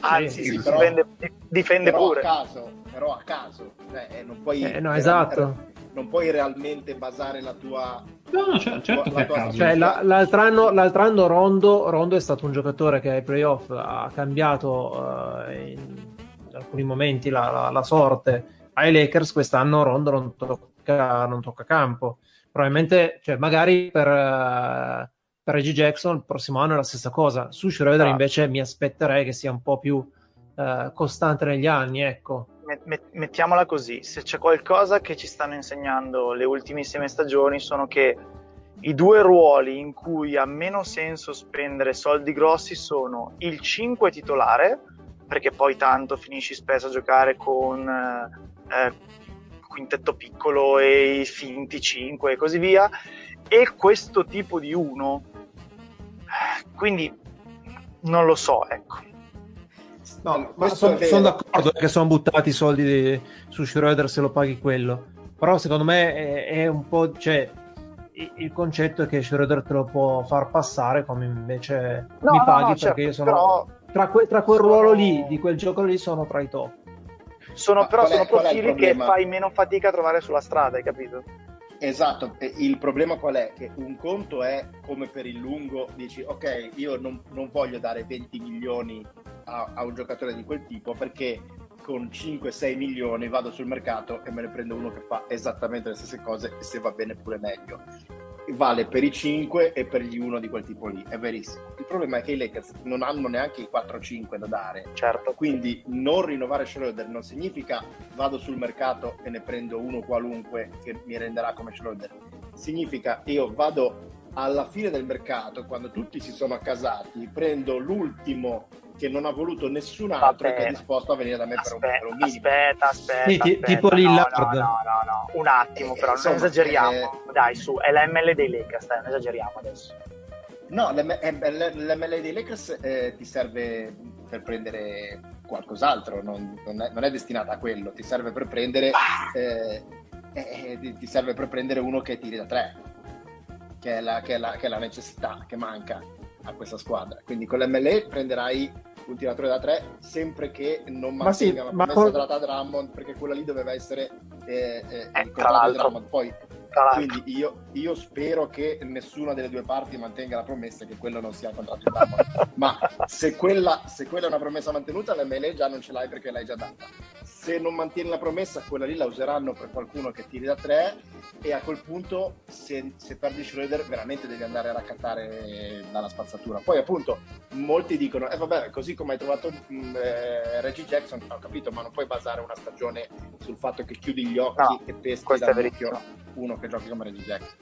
[SPEAKER 1] Anzi, sì, sì, però, difende, difende
[SPEAKER 4] però
[SPEAKER 1] pure.
[SPEAKER 4] A caso, però a caso, cioè, eh, non puoi,
[SPEAKER 6] eh, no, esatto.
[SPEAKER 4] non puoi realmente basare la tua.
[SPEAKER 3] No, no certo, certo
[SPEAKER 6] che tua cioè, la, l'altro, anno, l'altro anno Rondo, Rondo, è stato un giocatore che ai playoff ha cambiato uh, in alcuni momenti la, la, la sorte ai Lakers. Quest'anno Rondo non tocca tocca, non tocca campo. Probabilmente, cioè, magari per, uh, per Reggie Jackson il prossimo anno è la stessa cosa. Su Schroeder ah. invece mi aspetterei che sia un po' più uh, costante negli anni, ecco.
[SPEAKER 1] Mettiamola così, se c'è qualcosa che ci stanno insegnando le ultimissime stagioni sono che i due ruoli in cui ha meno senso spendere soldi grossi sono il 5 titolare, perché poi tanto finisci spesso a giocare con eh, quintetto piccolo e i finti 5 e così via, e questo tipo di 1. Quindi non lo so, ecco.
[SPEAKER 6] No, ma sono, sono d'accordo che sono buttati i soldi di, su Schroeder se lo paghi quello. Però secondo me è, è un po'. Cioè, il concetto è che Schroeder te lo può far passare come invece no, mi paghi no, no, perché certo, io sono però... tra, que, tra, quel ruolo lì di quel gioco lì sono tra i top
[SPEAKER 1] sono, Ma però sono profili che fai meno fatica a trovare sulla strada, hai capito?
[SPEAKER 4] Esatto, il problema qual è? Che un conto è come per il lungo, dici ok, io non, non voglio dare 20 milioni a, a, un giocatore di quel tipo perché con 5-6 milioni vado sul mercato e me ne prendo uno che fa esattamente le stesse cose e se va bene pure meglio vale per i 5 e per gli 1 di quel tipo lì, è verissimo. Il problema è che i Lakers non hanno neanche i 4-5 da dare.
[SPEAKER 1] Certo.
[SPEAKER 4] Quindi non rinnovare Schroeder non significa vado sul mercato e ne prendo uno qualunque che mi renderà come Schroeder. Significa io vado alla fine del mercato, quando tutti si sono accasati, prendo l'ultimo che non ha voluto nessun altro che è disposto a venire da me aspetta, per, un, per un minimo.
[SPEAKER 1] Aspetta, aspetta,
[SPEAKER 6] sì,
[SPEAKER 1] aspetta.
[SPEAKER 6] tipo Lillard.
[SPEAKER 1] No, no, no, no, un attimo però, eh, non esageriamo. Eh, dai, su, è l'ML dei Lakers, dai, non esageriamo adesso.
[SPEAKER 4] No, l'ML eh, dei Lakers eh, ti serve per prendere qualcos'altro, non, non, è, non, è, destinata a quello, ti serve per prendere... Ah. Eh, eh, ti serve per prendere uno che tiri da tre che è, la, che, è la, che è la necessità che manca a questa squadra. Quindi con l'MLE prenderai un tiratore da tre sempre che non mantenga ma sì, la promessa ma... data Drummond perché quella lì doveva essere eh, eh, eh, di Drummond. Poi quindi io, io, spero che nessuna delle due parti mantenga la promessa che quello non sia il contratto di Drummond. Ma se quella, se quella, è una promessa mantenuta, l'MLE già non ce l'hai perché l'hai già data. Se non mantieni la promessa, quella lì la useranno per qualcuno che tiri da tre e a quel punto se, se perdi Schroeder veramente devi andare a raccattare dalla spazzatura. Poi appunto molti dicono, eh vabbè, così come hai trovato mm, eh, Reggie Jackson, ho capito, ma non puoi basare una stagione sul fatto che chiudi gli occhi no, e peschi da uno che giochi come Reggie Jackson.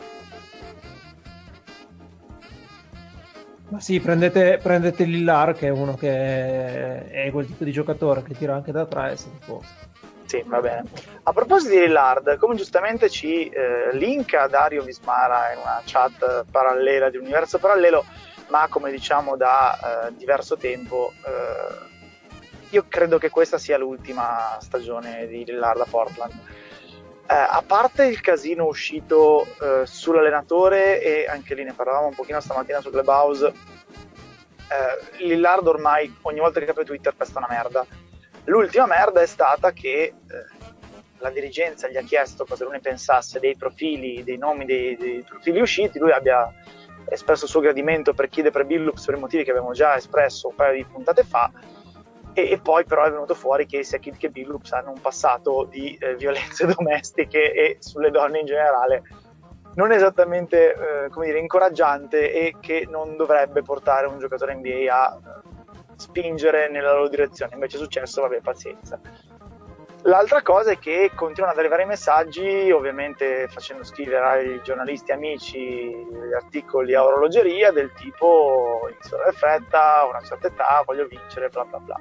[SPEAKER 6] Ma sì, prendete, prendete Lillar che è uno che è quel tipo di giocatore che tira anche da tre e a posto.
[SPEAKER 1] Sì, va bene. A proposito di Lillard, come giustamente ci eh, linka Dario Vismara in una chat parallela di universo parallelo, ma come diciamo da eh, diverso tempo, eh, io credo che questa sia l'ultima stagione di Lillard a Portland. Eh, a parte il casino uscito eh, sull'allenatore, e anche lì ne parlavamo un pochino stamattina su Clubhouse, eh, Lillard ormai ogni volta che apre Twitter pesta una merda. L'ultima merda è stata che eh, la dirigenza gli ha chiesto cosa lui ne pensasse dei profili, dei nomi dei, dei profili usciti, lui abbia espresso il suo gradimento per chiedere per Billups per i motivi che abbiamo già espresso un paio di puntate fa e, e poi però è venuto fuori che sia Kid che Billups hanno un passato di eh, violenze domestiche e sulle donne in generale non esattamente eh, come dire, incoraggiante e che non dovrebbe portare un giocatore NBA a spingere nella loro direzione. Invece è successo, vabbè, pazienza. L'altra cosa è che continuano ad arrivare messaggi, ovviamente facendo scrivere ai giornalisti amici articoli a orologeria del tipo inizio la fretta, una certa età, voglio vincere, bla bla bla.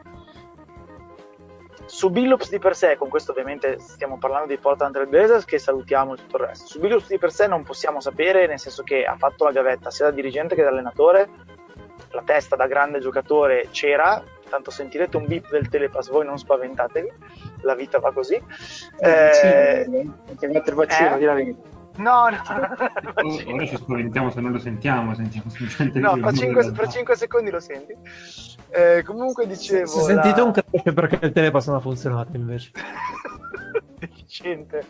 [SPEAKER 1] Su Billups di per sé, con questo ovviamente stiamo parlando di Portland Trail Blazers che salutiamo e tutto il resto. Su Billups di per sé non possiamo sapere, nel senso che ha fatto la gavetta sia da dirigente che da allenatore, la testa da grande giocatore c'era, tanto sentirete un beep del telepass, voi non spaventatevi, la vita va così.
[SPEAKER 5] Eh, eh, vaccino, eh?
[SPEAKER 1] No, no.
[SPEAKER 3] Ora ci spaventiamo se non lo sentiamo, sentiamo semplicemente
[SPEAKER 1] No, per 5, per 5 secondi lo senti. Eh, comunque dicevo...
[SPEAKER 6] Se, se la... sentite un crash perché il telepass non ha funzionato invece.
[SPEAKER 1] Deficiente.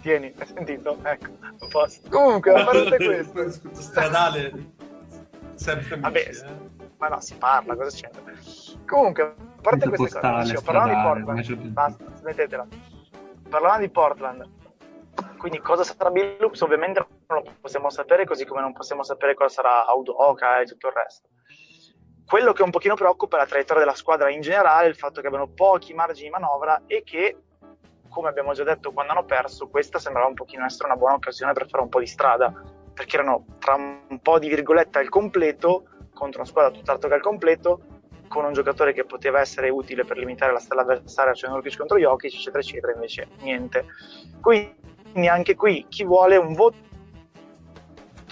[SPEAKER 1] Tieni, hai sentito? Ecco, a posto. Comunque, a parte questo...
[SPEAKER 2] Stradale Sempre
[SPEAKER 1] Vabbè, eh? ma no, si parla, cosa c'è? Comunque, a parte queste postale, cose, dicevo, parlavamo di Portland, basta, smettetela. Parlavamo di Portland, quindi cosa sarà Billups ovviamente non lo possiamo sapere, così come non possiamo sapere cosa sarà Audoka e tutto il resto. Quello che un pochino preoccupa è la traiettoria della squadra in generale, il fatto che abbiano pochi margini di manovra e che, come abbiamo già detto quando hanno perso, questa sembrava un pochino essere una buona occasione per fare un po' di strada perché erano tra un po' di virgolette al completo contro una squadra tutt'altro che al completo con un giocatore che poteva essere utile per limitare la stella avversaria il pitch contro Jokic eccetera eccetera invece niente quindi anche qui. Chi vuole un voto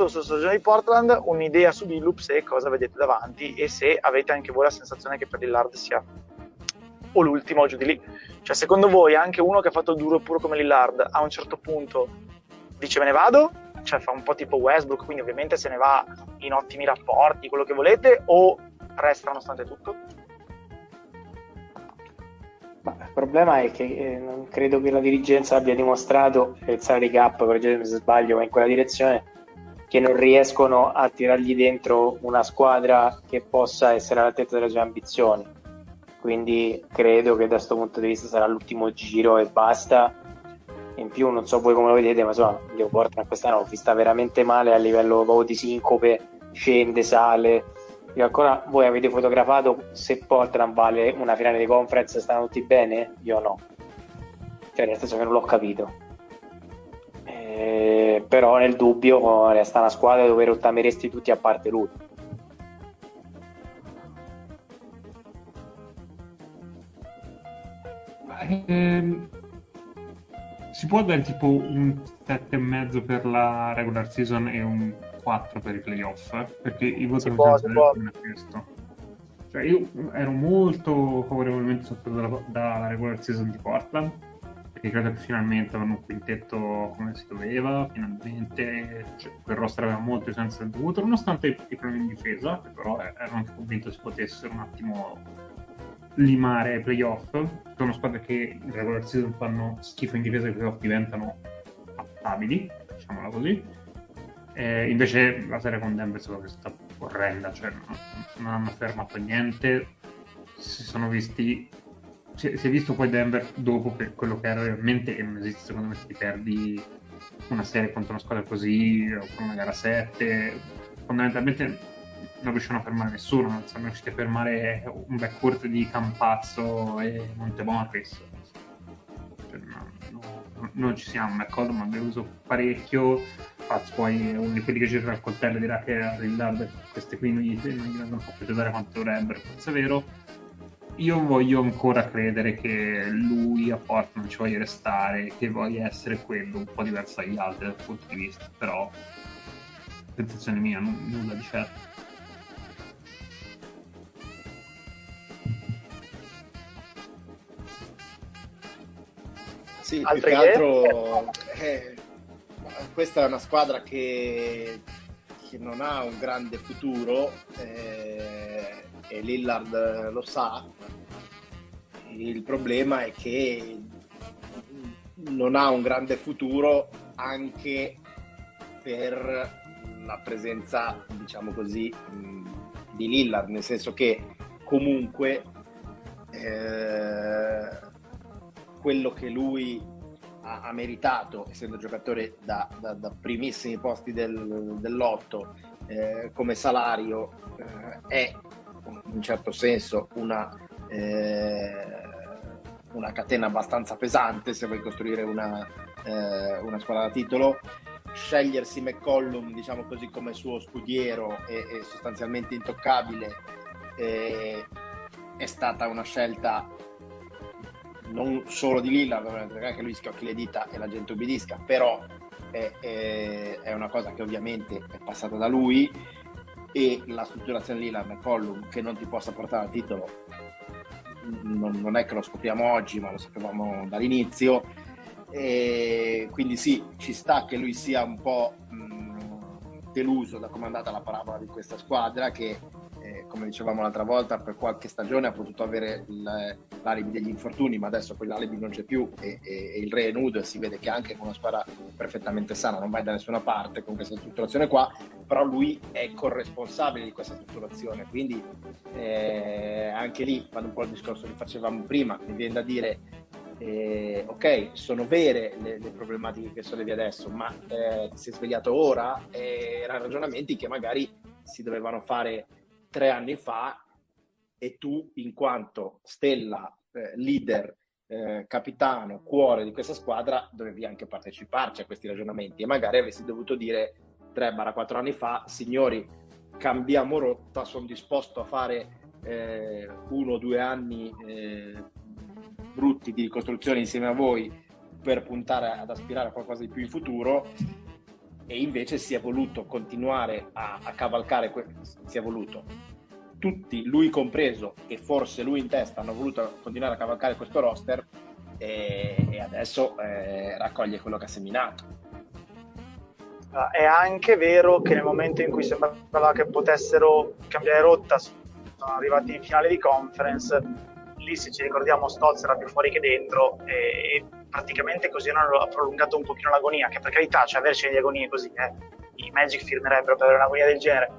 [SPEAKER 1] sulla stagione di Portland un'idea su Billups e cosa vedete davanti e se avete anche voi la sensazione che per Lillard sia o l'ultimo o giù di lì. Cioè secondo voi anche uno che ha fatto duro puro come Lillard a un certo punto dice me ne vado? Cioè fa un po' tipo Westbrook, quindi ovviamente se ne va in ottimi rapporti, quello che volete, o resta nonostante tutto?
[SPEAKER 5] Il problema è che eh, non credo che la dirigenza abbia dimostrato, e il salary cap, correggetemi se sbaglio, ma in quella direzione, che non riescono a tirargli dentro una squadra che possa essere all'altezza delle sue ambizioni. Quindi credo che da questo punto di vista sarà l'ultimo giro e basta in più non so voi come lo vedete ma insomma io Portland quest'anno l'ho vista veramente male a livello di sincope scende, sale io ancora voi avete fotografato se Portland vale una finale di conference stanno tutti bene? io no. Cioè nel senso che non l'ho capito. Eh, però nel dubbio resta una squadra dove rottameresti tutti a parte lui.
[SPEAKER 3] Ehm si può dare tipo un 7,5 per la regular season e un 4 per i playoff? Perché i voti non può,
[SPEAKER 1] può.
[SPEAKER 3] questo. Cioè, io ero molto favorevolmente sorpreso dalla, dalla regular season di Portland. perché credo che finalmente avevano un quintetto come si doveva, finalmente cioè, quel roster aveva molto senso del dovuto, nonostante i, i problemi in difesa, che però ero anche convinto si potessero un attimo limare ai playoff. Sono squadre che in regular season fanno schifo in difesa e i playoff diventano affabili, diciamola così. E invece la serie con Denver è stata orrenda, cioè non, non hanno fermato niente, si sono visti si, è visto poi Denver dopo per quello che era realmente e non esiste secondo me se ti perdi una serie contro una squadra così o con una gara 7 fondamentalmente non riuscirono a fermare nessuno non sono riusciti a fermare un backcourt di Campazzo e Montemorris. Cioè, no, no, non ci siamo d'accordo ma abbiamo uso parecchio. Paz poi uno di quelli che gira al coltello dirà che a Lillard queste qui non gli, non gli vengono fatte dare quanto dovrebbero forse è vero. Io voglio ancora credere che lui a Portland ci voglia restare, che voglia essere quello un po' diverso dagli altri dal punto di vista, però sensazione mia, non, nulla di certo.
[SPEAKER 4] Sì, Altre più che altro eh, questa è una squadra che, che, non ha un grande futuro eh, e Lillard lo sa, il problema è che non ha un grande futuro anche per la presenza, diciamo così, di Lillard, nel senso che comunque eh, quello che lui ha, ha, meritato, essendo giocatore da, da, da primissimi posti del, dell'otto, eh, come salario, eh, è in un certo senso una eh, una catena abbastanza pesante se vuoi costruire una, eh, una squadra da titolo. Scegliersi McCollum, diciamo così, come suo scudiero e, e sostanzialmente intoccabile eh, è stata una scelta non solo di Lillard, perché anche lui schiocchi le dita e la gente ubbidisca, però è, è, è, una cosa che ovviamente è passata da lui e la strutturazione Lillard McCollum che non ti possa portare al titolo non, non, è che lo scopriamo oggi, ma lo sapevamo dall'inizio. E quindi sì, ci sta che lui sia un po' deluso da come è andata la parabola di questa squadra che come dicevamo l'altra volta, per qualche stagione ha potuto avere l'alibi degli infortuni, ma adesso quell'alibi non c'è più e, e, e, il re è nudo si vede che anche con una squadra perfettamente sana non vai da nessuna parte con questa strutturazione qua, però lui è corresponsabile di questa strutturazione, quindi eh, anche lì, quando un po' il discorso che facevamo prima, mi viene da dire eh, ok, sono vere le, le, problematiche che sollevi adesso, ma eh, ti sei svegliato ora? Eh, erano ragionamenti che magari si dovevano fare tre anni fa e tu in quanto stella, eh, leader, eh, capitano, cuore di questa squadra dovevi anche parteciparci a questi ragionamenti. E magari avresti dovuto dire 3-4 anni fa, signori, cambiamo rotta, sono disposto a fare eh, uno o due anni eh, brutti di ricostruzione insieme a voi per puntare ad aspirare a qualcosa di più in futuro e invece si è voluto continuare a, a cavalcare, si è voluto, tutti, lui compreso e forse lui in testa, hanno voluto continuare a cavalcare questo roster e, e adesso eh, raccoglie quello che ha seminato.
[SPEAKER 1] Ah, è anche vero che nel momento in cui sembrava che potessero cambiare rotta, sono arrivati in finale di conference, lì se ci ricordiamo Stolz era più fuori che dentro e praticamente così hanno prolungato un pochino l'agonia, che per carità, cioè averci delle agonie così, eh, i Magic firmerebbero per avere un'agonia del genere,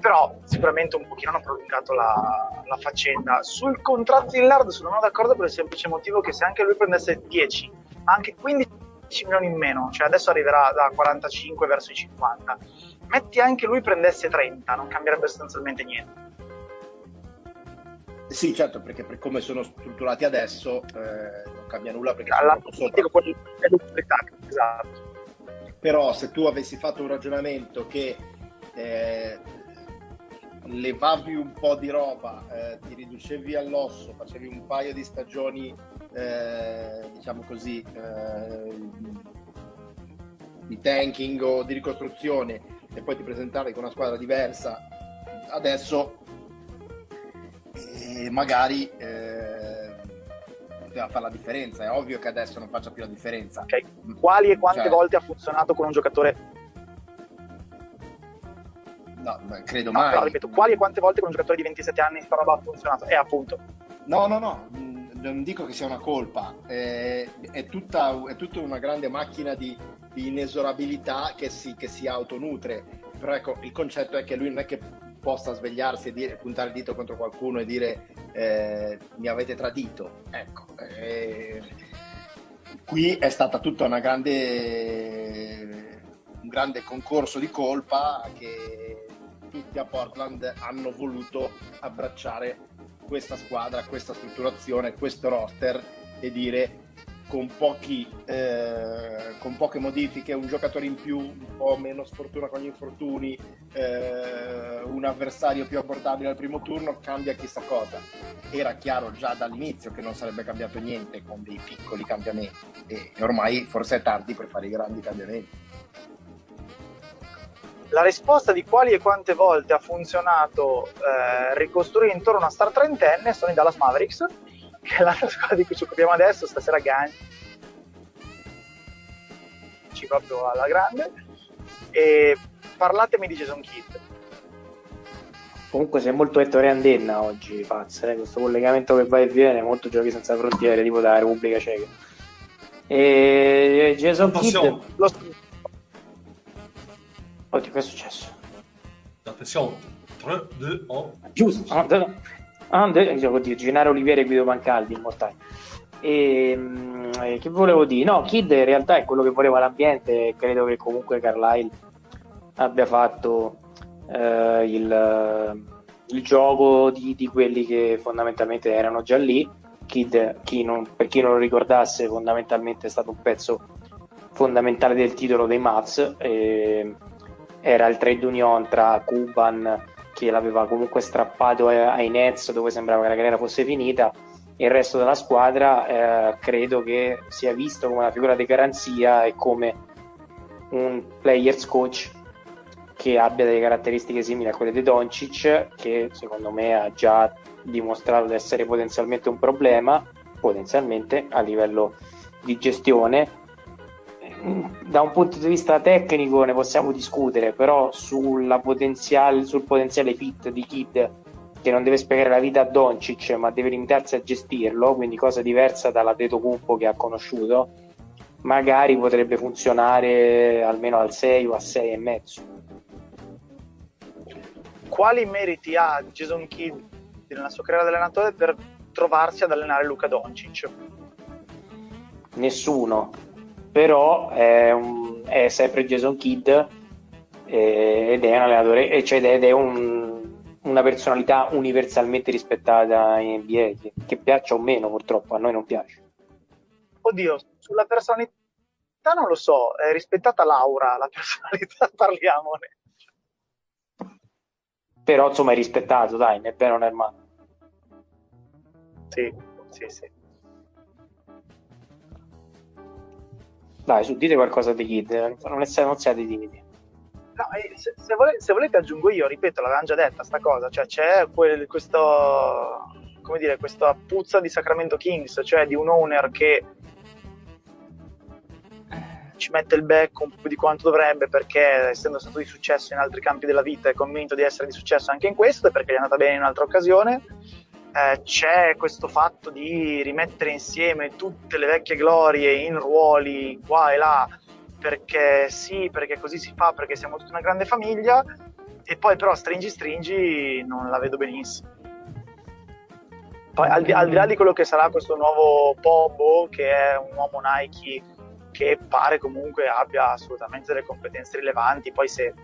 [SPEAKER 1] però sicuramente un pochino hanno prolungato la, la faccenda. Sul contratto di Lillard sono d'accordo per il semplice motivo che se anche lui prendesse 10, anche 15 milioni in meno, cioè adesso arriverà da 45 verso i 50, metti anche lui prendesse 30, non cambierebbe sostanzialmente niente.
[SPEAKER 4] Sì, certo, perché per come sono strutturati adesso eh, cambia nulla perché
[SPEAKER 1] Alla sono sopra. Esatto.
[SPEAKER 4] Però se tu avessi fatto un ragionamento che eh, levavi un po' di roba, eh, ti riducevi all'osso, facevi un paio di stagioni, eh, diciamo così, eh, di tanking o di ricostruzione e poi ti presentavi con una squadra diversa, adesso magari eh, poteva fare la differenza, è ovvio che adesso non faccia più la differenza.
[SPEAKER 1] Okay. Quali e quante cioè... volte ha funzionato con un giocatore
[SPEAKER 4] No, credo mai.
[SPEAKER 1] No, ripeto, quali e quante volte con un giocatore di 27 anni sta roba ha funzionato? È appunto.
[SPEAKER 4] No, no, no, mm, non dico che sia una colpa, è, è, tutta, è tutta, una grande macchina di, di inesorabilità che si, che si autonutre. Però ecco, il concetto è che lui non è che possa svegliarsi e dire, puntare il dito contro qualcuno e dire eh, mi avete tradito. Ecco, eh, qui è stata tutta una grande, un grande concorso di colpa che tutti a Portland hanno voluto abbracciare questa squadra, questa strutturazione, questo roster e dire con, pochi, eh, con poche modifiche, un giocatore in più, un po' meno sfortuna con gli infortuni, eh, un avversario più abbordabile al primo turno, cambia chissà cosa. Era chiaro già dall'inizio che non sarebbe cambiato niente con dei piccoli cambiamenti e ormai forse è tardi per fare i grandi cambiamenti
[SPEAKER 1] la risposta di quali e quante volte ha funzionato eh, ricostruire intorno a una star trentenne sono i Dallas Mavericks, che è l'altra squadra di cui ci occupiamo adesso, stasera Gagni proprio alla grande. E parlatemi di Jason Kidd.
[SPEAKER 5] Comunque sei molto Ettore Andenna oggi, Paz, eh? questo collegamento che va e viene, molto giochi senza frontiere, tipo da Repubblica Ceca. E Jason Kidd... Lo Oddio, che è successo?
[SPEAKER 2] Attenzione, 3, 2, 1.
[SPEAKER 5] Giusto. Ah, da, ah, oddio, Gennaro Olivieri e Guido Pancaldi, immortali. E, ehm, eh, che volevo dire? No, Kid in realtà è quello che voleva l'ambiente. Credo che comunque Carlisle abbia fatto eh, il, il, gioco di, di, quelli che fondamentalmente erano già lì. Kid, chi non, per chi non lo ricordasse, fondamentalmente è stato un pezzo fondamentale del titolo dei Mavs. E, era il trade union tra Cuban che l'aveva comunque strappato ai Nets dove sembrava che la carriera fosse finita. Il resto della squadra eh, credo che sia visto come una figura di garanzia e come un players coach che abbia delle caratteristiche simili a quelle di Doncic che secondo me ha già dimostrato di essere potenzialmente un problema potenzialmente a livello di gestione da un punto di vista tecnico ne possiamo discutere, però potenziale, sul potenziale fit di Kid che non deve spiegare la vita a Doncic, ma deve limitarsi a gestirlo, quindi cosa diversa dalla Tetocumpo che ha conosciuto, magari potrebbe funzionare almeno al 6 o a 6 e mezzo.
[SPEAKER 1] Quali meriti ha Jason Kidd nella sua carriera allenatore per trovarsi ad allenare Luca Doncic?
[SPEAKER 5] Nessuno, però è, un, è sempre Jason Kidd eh, ed è un allenatore cioè, ed è un, una personalità universalmente rispettata in NBA che, che piaccia o meno purtroppo a noi non piace.
[SPEAKER 1] Oddio sulla personalità non lo so è rispettata Laura la personalità parliamone.
[SPEAKER 5] Però insomma è rispettato dai né bene né male.
[SPEAKER 1] Sì sì sì
[SPEAKER 5] Dai, su, dite qualcosa di Kid, non, è, non siate timidi.
[SPEAKER 1] No, se, se, volete, se, volete, aggiungo io, ripeto, l'avevamo già detta sta cosa, cioè c'è quel, questo, come dire, questa puzza di Sacramento Kings, cioè di un owner che ci mette il becco un po' di quanto dovrebbe perché essendo stato di successo in altri campi della vita è convinto di essere di successo anche in questo e perché gli è andata bene in un'altra occasione eh, c'è questo fatto di rimettere insieme tutte le vecchie glorie in ruoli qua e là, perché sì, perché così si fa, perché siamo tutta una grande famiglia, e poi però stringi stringi non la vedo benissimo. Poi al di, al di là di quello che sarà questo nuovo Pobo, che è un uomo Nike che pare comunque abbia assolutamente delle competenze rilevanti, poi se,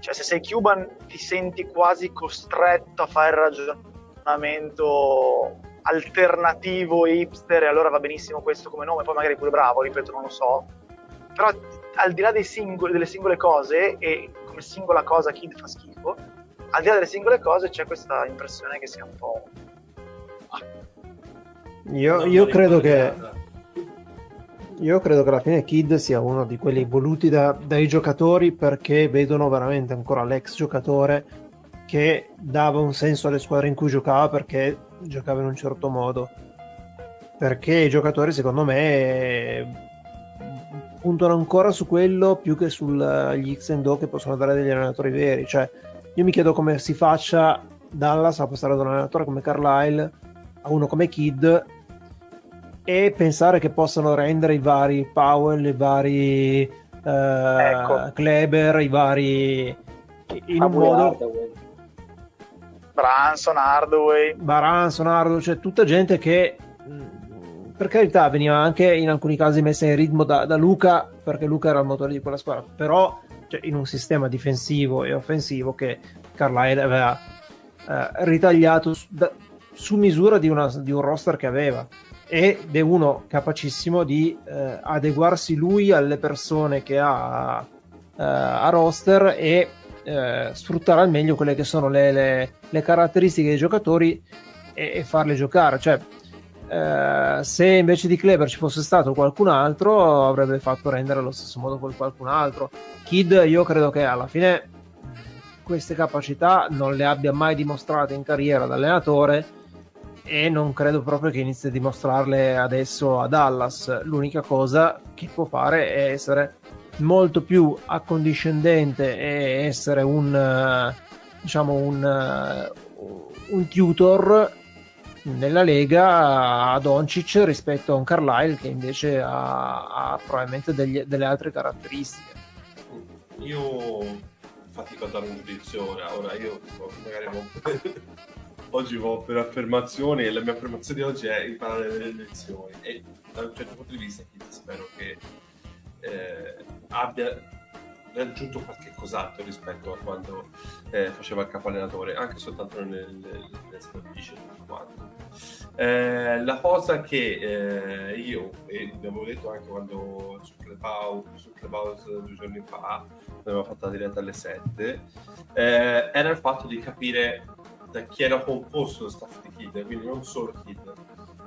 [SPEAKER 1] cioè se sei Cuban ti senti quasi costretto a fare ragionamento ragionamento alternativo hipster e allora va benissimo questo come nome, poi magari pure bravo, ripeto, non lo so. Però al di là singoli, delle singole cose e come singola cosa Kid fa schifo, al di là delle singole cose c'è questa impressione che sia un po'...
[SPEAKER 6] Io, io credo che... Io credo che alla fine Kid sia uno di quelli voluti da, dai giocatori perché vedono veramente ancora l'ex giocatore che dava un senso alle squadre in cui giocava perché giocava in un certo modo. perché i giocatori secondo me puntano ancora su quello più che sugli X and O che possono dare degli allenatori veri. Cioè, io mi chiedo come si faccia Dallas a passare da un allenatore come Carlisle a uno come Kid e pensare che possano rendere i vari Powell, i vari eh, ecco. Kleber, i vari in un modo.
[SPEAKER 1] Branson, Hardaway
[SPEAKER 6] Branson, Hardaway, cioè tutta gente che per carità veniva anche in alcuni casi messa in ritmo da, da Luca perché Luca era il motore di quella squadra. Però cioè, in un sistema difensivo e offensivo che Carlisle aveva eh, ritagliato su, da, su misura di, una, di, un roster che aveva. Ed è uno capacissimo di eh, adeguarsi lui alle persone che ha eh, a roster e eh, sfruttare al meglio quelle che sono le, le, le caratteristiche dei giocatori e, e farle giocare. Cioè eh, se invece di Kleber ci fosse stato qualcun altro avrebbe fatto rendere allo stesso modo con qualcun altro. Kid io credo che alla fine queste capacità non le abbia mai dimostrate in carriera da allenatore e non credo proprio che inizi a dimostrarle adesso a Dallas. L'unica cosa che può fare è essere molto più accondiscendente e essere un diciamo un, un tutor nella Lega a Doncic rispetto a un Carlisle che invece ha, ha probabilmente degli, delle altre caratteristiche.
[SPEAKER 2] Io fatico a dare un giudizio ora, ora io magari non... oggi vo per affermazioni e la mia affermazione di oggi è imparare le lezioni e da un certo punto di vista spero che eh, abbia raggiunto qualche cos'altro rispetto a quando eh, faceva il capo allenatore, anche soltanto nel, nel, nel quanto. Eh, la cosa che eh, io, e abbiamo detto anche quando su Clubhouse, su Clubhouse due giorni fa, l'abbiamo fatta diretta alle 7, eh, era il fatto di capire da chi era composto lo staff di Kid, quindi non solo Kid,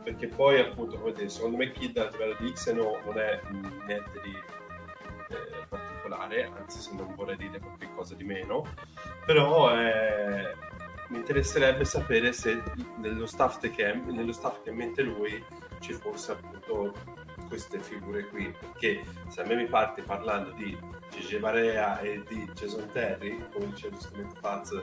[SPEAKER 2] perché poi appunto, come dire, secondo me Kid a livello di X e no non è niente di eh, particolare, anzi se non vorrei dire qualche cosa di meno, però eh, mi interesserebbe sapere se nello staff che, nello staff che mente lui ci fosse appunto queste figure qui, perché se a me mi parte parlando di Gigi Barea e di Jason Terry, come diceva giustamente Faz,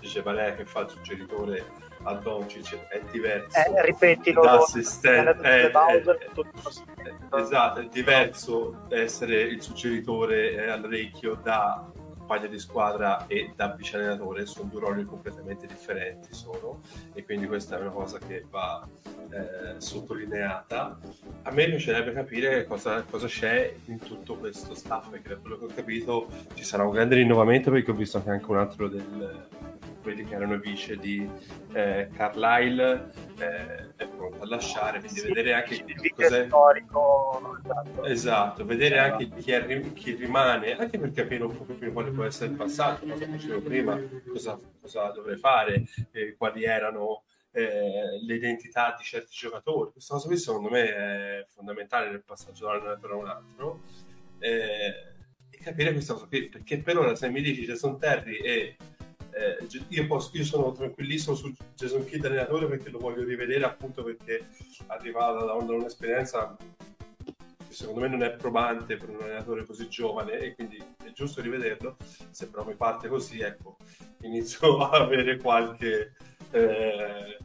[SPEAKER 2] Gigi Barea che fa il suggeritore a Doncic è diverso
[SPEAKER 1] eh, ripetilo.
[SPEAKER 2] da assistente è, è, è, esatto è diverso essere il suggeritore eh, all'orecchio da compagno di squadra e da vice allenatore sono due ruoli completamente differenti sono e quindi questa è una cosa che va eh, sottolineata. A me piacerebbe capire cosa, cosa, c'è in tutto questo staff perché da quello che ho capito ci sarà un grande rinnovamento perché ho visto anche un altro del quelli che erano vice di eh, Carlisle eh, è pronto a lasciare, quindi sì, vedere anche
[SPEAKER 1] chi cos'è storico.
[SPEAKER 2] Esatto, esatto vedere anche chi, è, chi, rimane, anche per capire un po' più quale può essere il passato, cosa facevo prima, cosa, cosa dovrei fare, eh, quali erano eh, le identità di certi giocatori. Questa cosa qui secondo me è fondamentale nel passaggio da un allenatore a un altro. Eh, e capire questa cosa qui, perché per ora se mi dici Jason Terry e eh, io, posso, io, sono tranquillissimo su Jason Kidd allenatore perché lo voglio rivedere appunto perché arriva da, un'esperienza che secondo me non è probante per un allenatore così giovane e quindi è giusto rivederlo. Se però mi parte così ecco inizio a avere qualche eh,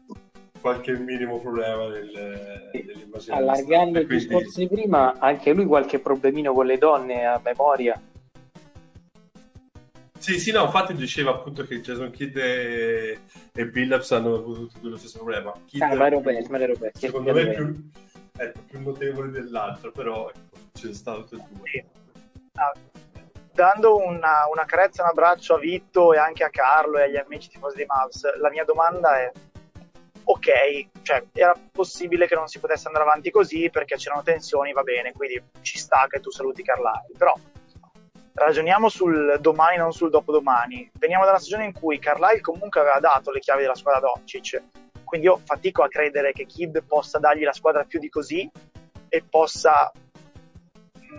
[SPEAKER 2] qualche minimo problema nel, nell'immaginazione
[SPEAKER 5] allargando il discorso di prima anche lui qualche problemino con le donne a memoria
[SPEAKER 2] sì, sì, no, infatti diceva appunto che Jason Kidd e, e Billups hanno avuto tutti lo stesso problema.
[SPEAKER 5] Kidd, ah, ma Robert, ma Robert,
[SPEAKER 2] secondo me è più, ecco, più notevole dell'altro, però ecco, c'è stato tutti e due. Sì.
[SPEAKER 1] Ah, dando una, una carezza, un abbraccio a Vitto e anche a Carlo e agli amici tifosi di Mavs, la mia domanda è ok, cioè era possibile che non si potesse andare avanti così perché c'erano tensioni, va bene, quindi ci sta che tu saluti Carlisle, però ragioniamo sul domani, non sul dopodomani. Veniamo da una stagione in cui Carlisle comunque aveva dato le chiavi della squadra Doncic, quindi io fatico a credere che Kid possa dargli la squadra più di così e possa,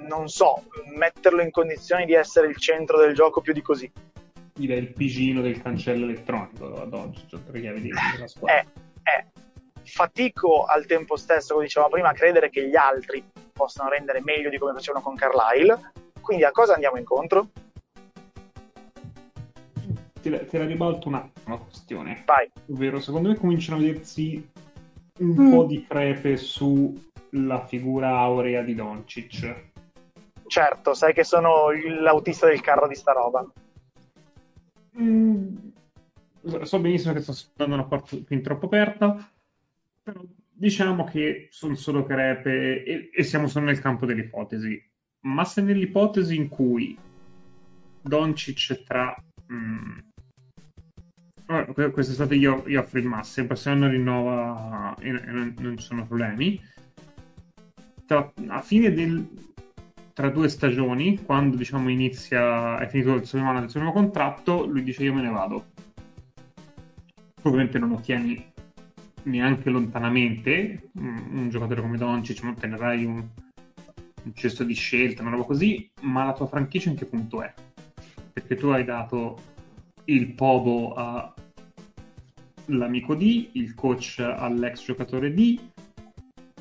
[SPEAKER 1] non so, metterlo in condizioni di essere il centro del gioco più di così.
[SPEAKER 3] Il pigino del cancello elettronico ad oggi, cioè tre chiavi della squadra.
[SPEAKER 1] Eh, eh. fatico al tempo stesso, come dicevamo prima, a credere che gli altri possano rendere meglio di come facevano con Carlisle. Quindi a cosa andiamo incontro?
[SPEAKER 3] Te la, te la ribalto un attimo la questione.
[SPEAKER 1] Vai.
[SPEAKER 3] Ovvero, secondo me cominciano a vedersi un mm. po' di crepe sulla figura aurea di Doncic.
[SPEAKER 1] Certo, sai che sono l'autista del carro di sta roba.
[SPEAKER 3] Mm, so benissimo che sto aspettando una porta fin troppo aperta, però diciamo che sono solo crepe e, e siamo solo nel campo dell'ipotesi. Ma se nell'ipotesi in cui Doncic tra... Mm, quest'estate io, io offro il massimo, il prossimo anno rinnova e, non, non, ci sono problemi. Tra, a fine del, tra due stagioni, quando diciamo inizia, è finito il suo anno del suo nuovo contratto, lui dice io me ne vado. Ovviamente non ottieni neanche lontanamente un, un giocatore come Doncic, non ottenerai un, un cesto di scelta, una roba così, ma la tua franchigia in che punto è? Perché tu hai dato il Povo all'amico D, il coach all'ex giocatore D.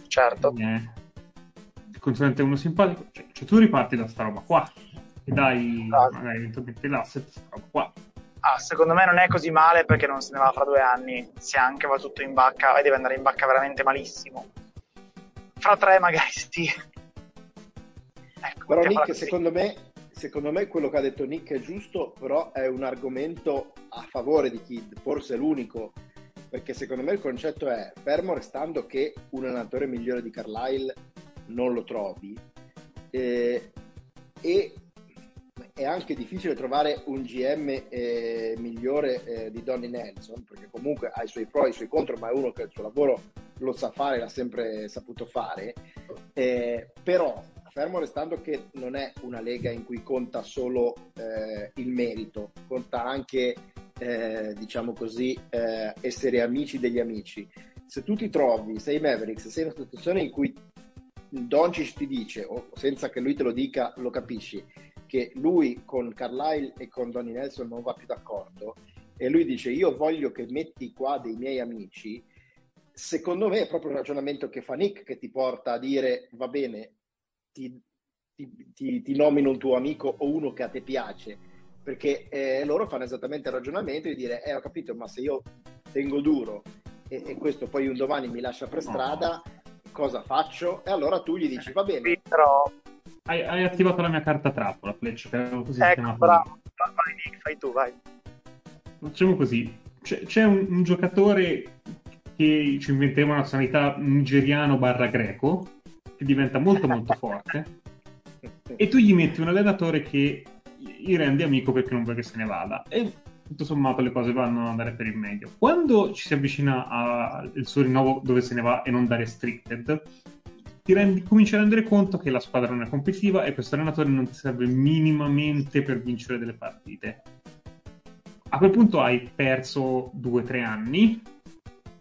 [SPEAKER 1] Certo.
[SPEAKER 3] Eh, il consulente uno simpatico. Cioè, cioè, tu riparti da sta roba qua e dai ah. magari eventualmente l'asset sta roba qua.
[SPEAKER 1] Ah, secondo me non è così male perché non se ne va fra due anni. Se anche va tutto in bacca e deve andare in bacca veramente malissimo. Fra tre magari sì.
[SPEAKER 4] Però Nick, secondo me, secondo me quello che ha detto Nick è giusto, però è un argomento a favore di Kid, forse l'unico. Perché secondo me il concetto è, fermo restando che un allenatore migliore di Carlisle non lo trovi, eh, e è anche difficile trovare un GM eh, migliore eh, di Donny Nelson, perché comunque ha i suoi pro e i suoi contro, ma è uno che il suo lavoro lo sa fare, l'ha sempre saputo fare. Eh, però, fermo restando che non è una lega in cui conta solo eh, il merito, conta anche, eh, diciamo così, eh, essere amici degli amici. Se tu ti trovi, sei Mavericks, sei in una situazione in cui Doncic ti dice, o senza che lui te lo dica, lo capisci, che lui con Carlisle e con Donny Nelson non va più d'accordo e lui dice io voglio che metti qua dei miei amici, secondo me è proprio il ragionamento che fa Nick che ti porta a dire va bene, ti, ti, ti, ti nomino un tuo amico o uno che a te piace, perché eh, loro fanno esattamente il ragionamento di dire eh ho capito ma se io tengo duro e, e questo poi un domani mi lascia per strada, cosa faccio? E allora tu gli dici va bene.
[SPEAKER 1] Però
[SPEAKER 3] hai, hai, attivato la mia carta trappola, Fletch, che così
[SPEAKER 1] ecco, bravo. Vai, Nick, fai tu, vai.
[SPEAKER 3] Facciamo così. C'è, c'è un, un, giocatore che ci inventiamo una nazionalità nigeriano barra greco, che diventa molto molto forte, e tu gli metti un allenatore che gli rende amico perché non vuoi che se ne vada. E tutto sommato le cose vanno ad andare per il meglio. Quando ci si avvicina al suo rinnovo dove se ne va e non da restricted, ti rendi, cominci a rendere conto che la squadra non è competitiva e questo allenatore non ti serve minimamente per vincere delle partite. A quel punto hai perso 2-3 anni,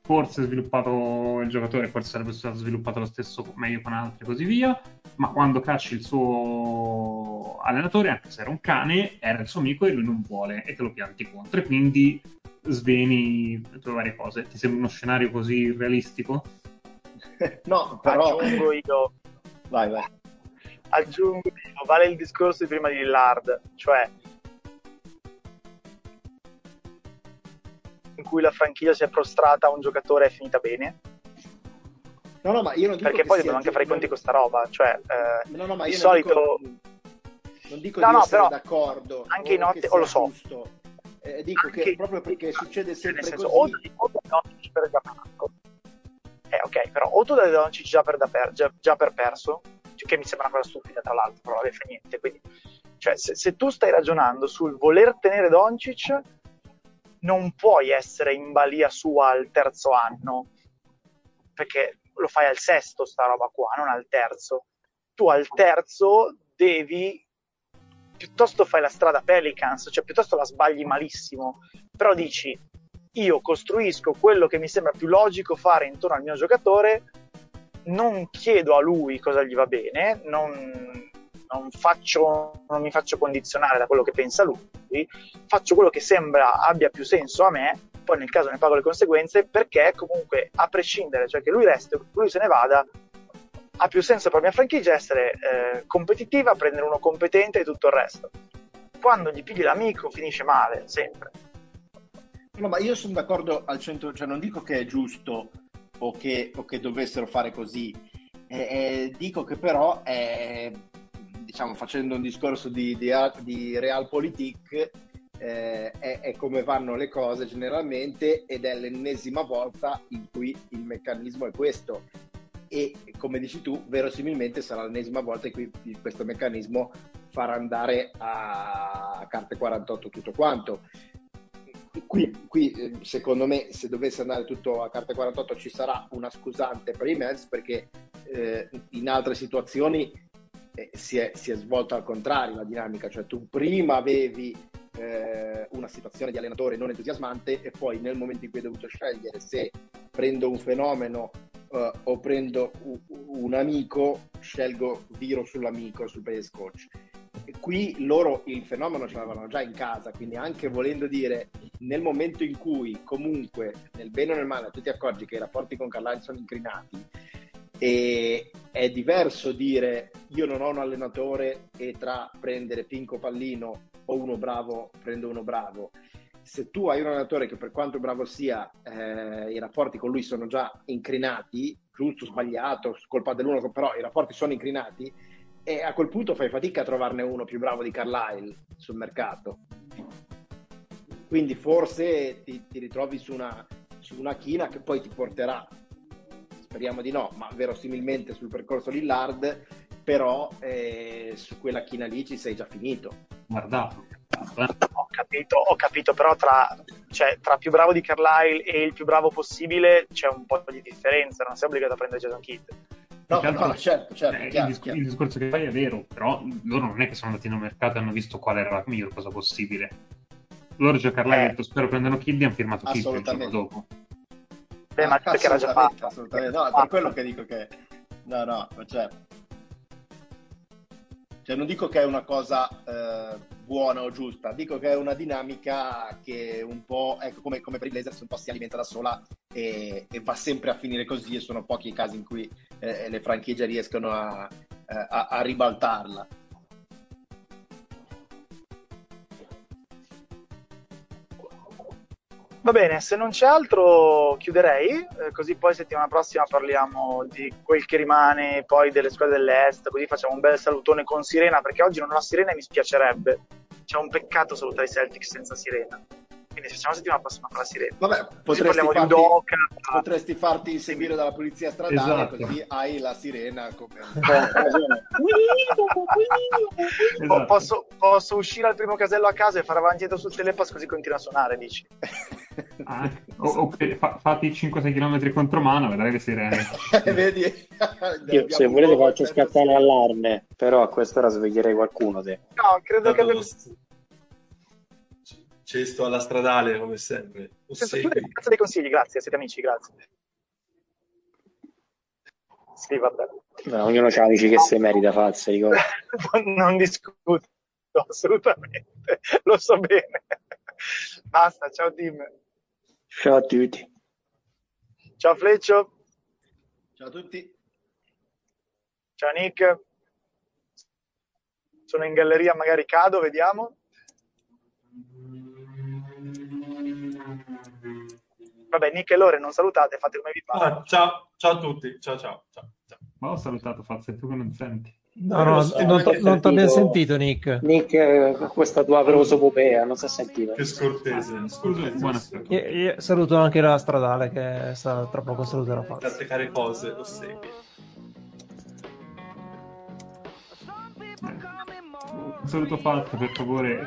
[SPEAKER 3] forse sviluppato il giocatore, forse sarebbe stato sviluppato lo stesso meglio con altri e così via, ma quando cacci il suo allenatore, anche se era un cane, era il suo amico e lui non vuole e te lo pianti contro e quindi sveni le tue varie cose. Ti sembra uno scenario così realistico?
[SPEAKER 4] no, però...
[SPEAKER 1] Aggiungo io...
[SPEAKER 4] Vai, vai.
[SPEAKER 1] Aggiungo io, vale il discorso di prima di Lillard, cioè in cui la franchigia si è prostrata a un giocatore è finita bene.
[SPEAKER 4] No, no, ma io non
[SPEAKER 1] dico Perché poi devono anche fare i conti con sta roba, cioè eh, no, no, ma io di solito...
[SPEAKER 4] Dico, non dico no, di no, però, d'accordo.
[SPEAKER 1] Anche in notte, o lo so.
[SPEAKER 4] Eh, dico anche, che proprio perché succede sempre senso,
[SPEAKER 1] così. O, o, o per eh, ok, però o tu dai Doncic già per, per, già, già per perso, che mi sembra una cosa stupida tra l'altro, però vabbè, fa niente. Quindi, cioè, se, se, tu stai ragionando sul voler tenere Doncic, non puoi essere in balia sua al terzo anno, perché lo fai al sesto sta roba qua, non al terzo. Tu al terzo devi piuttosto fai la strada Pelicans, cioè piuttosto la sbagli malissimo, però dici io costruisco quello che mi sembra più logico fare intorno al mio giocatore, non chiedo a lui cosa gli va bene, non, non, faccio, non mi faccio condizionare da quello che pensa lui, faccio quello che sembra abbia più senso a me poi nel caso ne pago le conseguenze perché comunque a prescindere, cioè che lui resti o lui se ne vada, ha più senso per la mia franchigia essere eh, competitiva, prendere uno competente e tutto il resto. Quando gli pigli l'amico finisce male, sempre.
[SPEAKER 4] No, ma io sono d'accordo al centro, cioè non dico che è giusto o che, o che dovessero fare così, eh, eh, dico che però, è, diciamo, facendo un discorso di, di, di realpolitik, eh, è, è, come vanno le cose generalmente ed è l'ennesima volta in cui il meccanismo è questo. E come dici tu verosimilmente sarà l'ennesima volta in cui questo meccanismo farà andare a carte 48 tutto quanto. Qui, qui secondo me se dovesse andare tutto a carte 48 ci sarà una scusante per i Mets perché eh, in altre situazioni si, è, si, è, svolta al contrario la dinamica, cioè tu prima avevi eh, una situazione di allenatore non entusiasmante e poi nel momento in cui hai dovuto scegliere se prendo un fenomeno uh, o prendo un, un amico, scelgo viro sull'amico, sul base coach. E qui loro il fenomeno ce l'avevano già in casa, quindi anche volendo dire nel momento in cui comunque nel bene o nel male tu ti accorgi che i rapporti con Carlisle sono incrinati e è diverso dire io non ho un allenatore e tra prendere Pinco Pallino o uno bravo prendo uno bravo. Se tu hai un allenatore che per quanto bravo sia eh, i rapporti con lui sono già incrinati giusto, sbagliato, colpa dell'uno però i rapporti sono incrinati e a quel punto fai fatica a trovarne uno più bravo di Carlisle sul mercato. Quindi forse ti, ti ritrovi su una, su una china che poi ti porterà speriamo di no, ma verosimilmente sul percorso Lillard, però eh, su quella china lì ci sei già finito.
[SPEAKER 3] Guardato.
[SPEAKER 1] Ho capito, ho capito, però tra, cioè, tra più bravo di Carlisle e il più bravo possibile c'è un po' di differenza, non sei obbligato a prendere Jason Kidd.
[SPEAKER 4] No, no, no, certo, certo,
[SPEAKER 3] eh,
[SPEAKER 4] chiaro,
[SPEAKER 3] il, discor- il, discorso che fai è vero, però loro non è che sono andati nel mercato e hanno visto qual era la miglior cosa possibile. Loro già Carlisle eh. detto spero prendano Kidd e hanno firmato Kidd il giorno dopo.
[SPEAKER 1] Beh, ma perché era già fatto.
[SPEAKER 4] Assolutamente, no, è per quello che dico che... No, no, cioè... Cioè, non dico che è una cosa eh, buona o giusta, dico che è una dinamica che un po', ecco, come, come per i Blazers, un po' si alimenta da sola e, e, va sempre a finire così e sono pochi i casi in cui eh, le franchigie riescono a, eh, a, a ribaltarla.
[SPEAKER 1] Va bene, se non c'è altro chiuderei, eh, così poi settimana prossima parliamo di quel che rimane, poi delle squadre dell'Est, così facciamo un bel salutone con Sirena, perché oggi non ho Sirena e mi spiacerebbe. C'è un peccato salutare i Celtics senza Sirena. Quindi se facciamo la settimana prossima con la Sirena.
[SPEAKER 4] Vabbè, potresti farti, Udoca, potresti farti inseguire dalla polizia stradale, esatto. così hai la Sirena come...
[SPEAKER 1] esatto. posso, posso, uscire al primo casello a casa e fare avanti e dietro sul telepass così continua a suonare, dici?
[SPEAKER 3] Ah, o, o, fa, fatti 5-6 km contro mano, vedrai le sirene.
[SPEAKER 4] Vedi?
[SPEAKER 5] Io, se volete faccio scattare l'allarme, però a quest'ora sveglierei qualcuno. Te.
[SPEAKER 1] No, credo che... Abbiamo...
[SPEAKER 2] Cesto alla stradale, come sempre.
[SPEAKER 1] Grazie dei consigli, grazie, siete amici, grazie. Sì, vabbè.
[SPEAKER 5] No, ognuno ha amici che si merita, Fazza,
[SPEAKER 1] non discuto, assolutamente, lo so bene. Basta, ciao team.
[SPEAKER 5] Ciao a tutti.
[SPEAKER 1] Ciao Fleccio.
[SPEAKER 4] Ciao a tutti.
[SPEAKER 1] Ciao Nick. Sono in galleria, magari cado, vediamo. Vabbè, Nick e Lore non salutate, fate come vi pare.
[SPEAKER 2] Ah, ciao, ciao a tutti. Ciao, ciao, ciao. ciao.
[SPEAKER 3] Ma ho salutato Fazio, tu che non senti.
[SPEAKER 6] No, no, so, non, non, non ti abbiamo sentito, Nick.
[SPEAKER 5] Nick, eh, questa tua prosopopea, non si è sentito.
[SPEAKER 2] Che scortese, scusa.
[SPEAKER 3] Buonasera.
[SPEAKER 6] Io, io saluto anche la stradale che sta tra poco saluterò Fazio.
[SPEAKER 2] Per attaccare cose, lo segui.
[SPEAKER 3] Un saluto Fazio, per favore,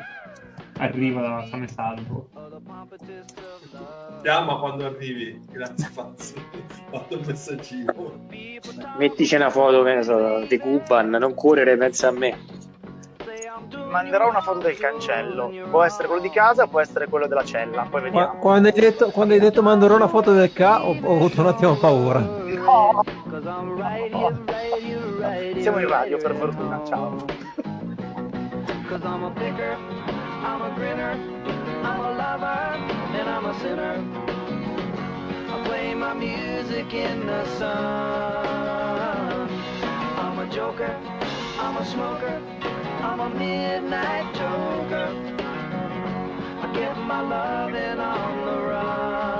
[SPEAKER 3] arriva da Sane Salvo.
[SPEAKER 2] Chiama quando arrivi, grazie Fazio. Fatto il messaggino.
[SPEAKER 5] Mettici una foto, che ne so, di Cuban, non correre, pensa a me.
[SPEAKER 1] Manderò una foto del cancello. Può essere quello di casa, può essere quello della cella. Poi vediamo.
[SPEAKER 6] Quando hai detto, quando hai detto manderò una foto del ca, ho, ho avuto un attimo paura.
[SPEAKER 1] No. no. Siamo in radio, per fortuna. Ciao.
[SPEAKER 7] I'm a lover, and I'm a sinner. I play my music in the sun. I'm a joker, I'm a smoker, I'm a midnight joker. I get my loving on the run.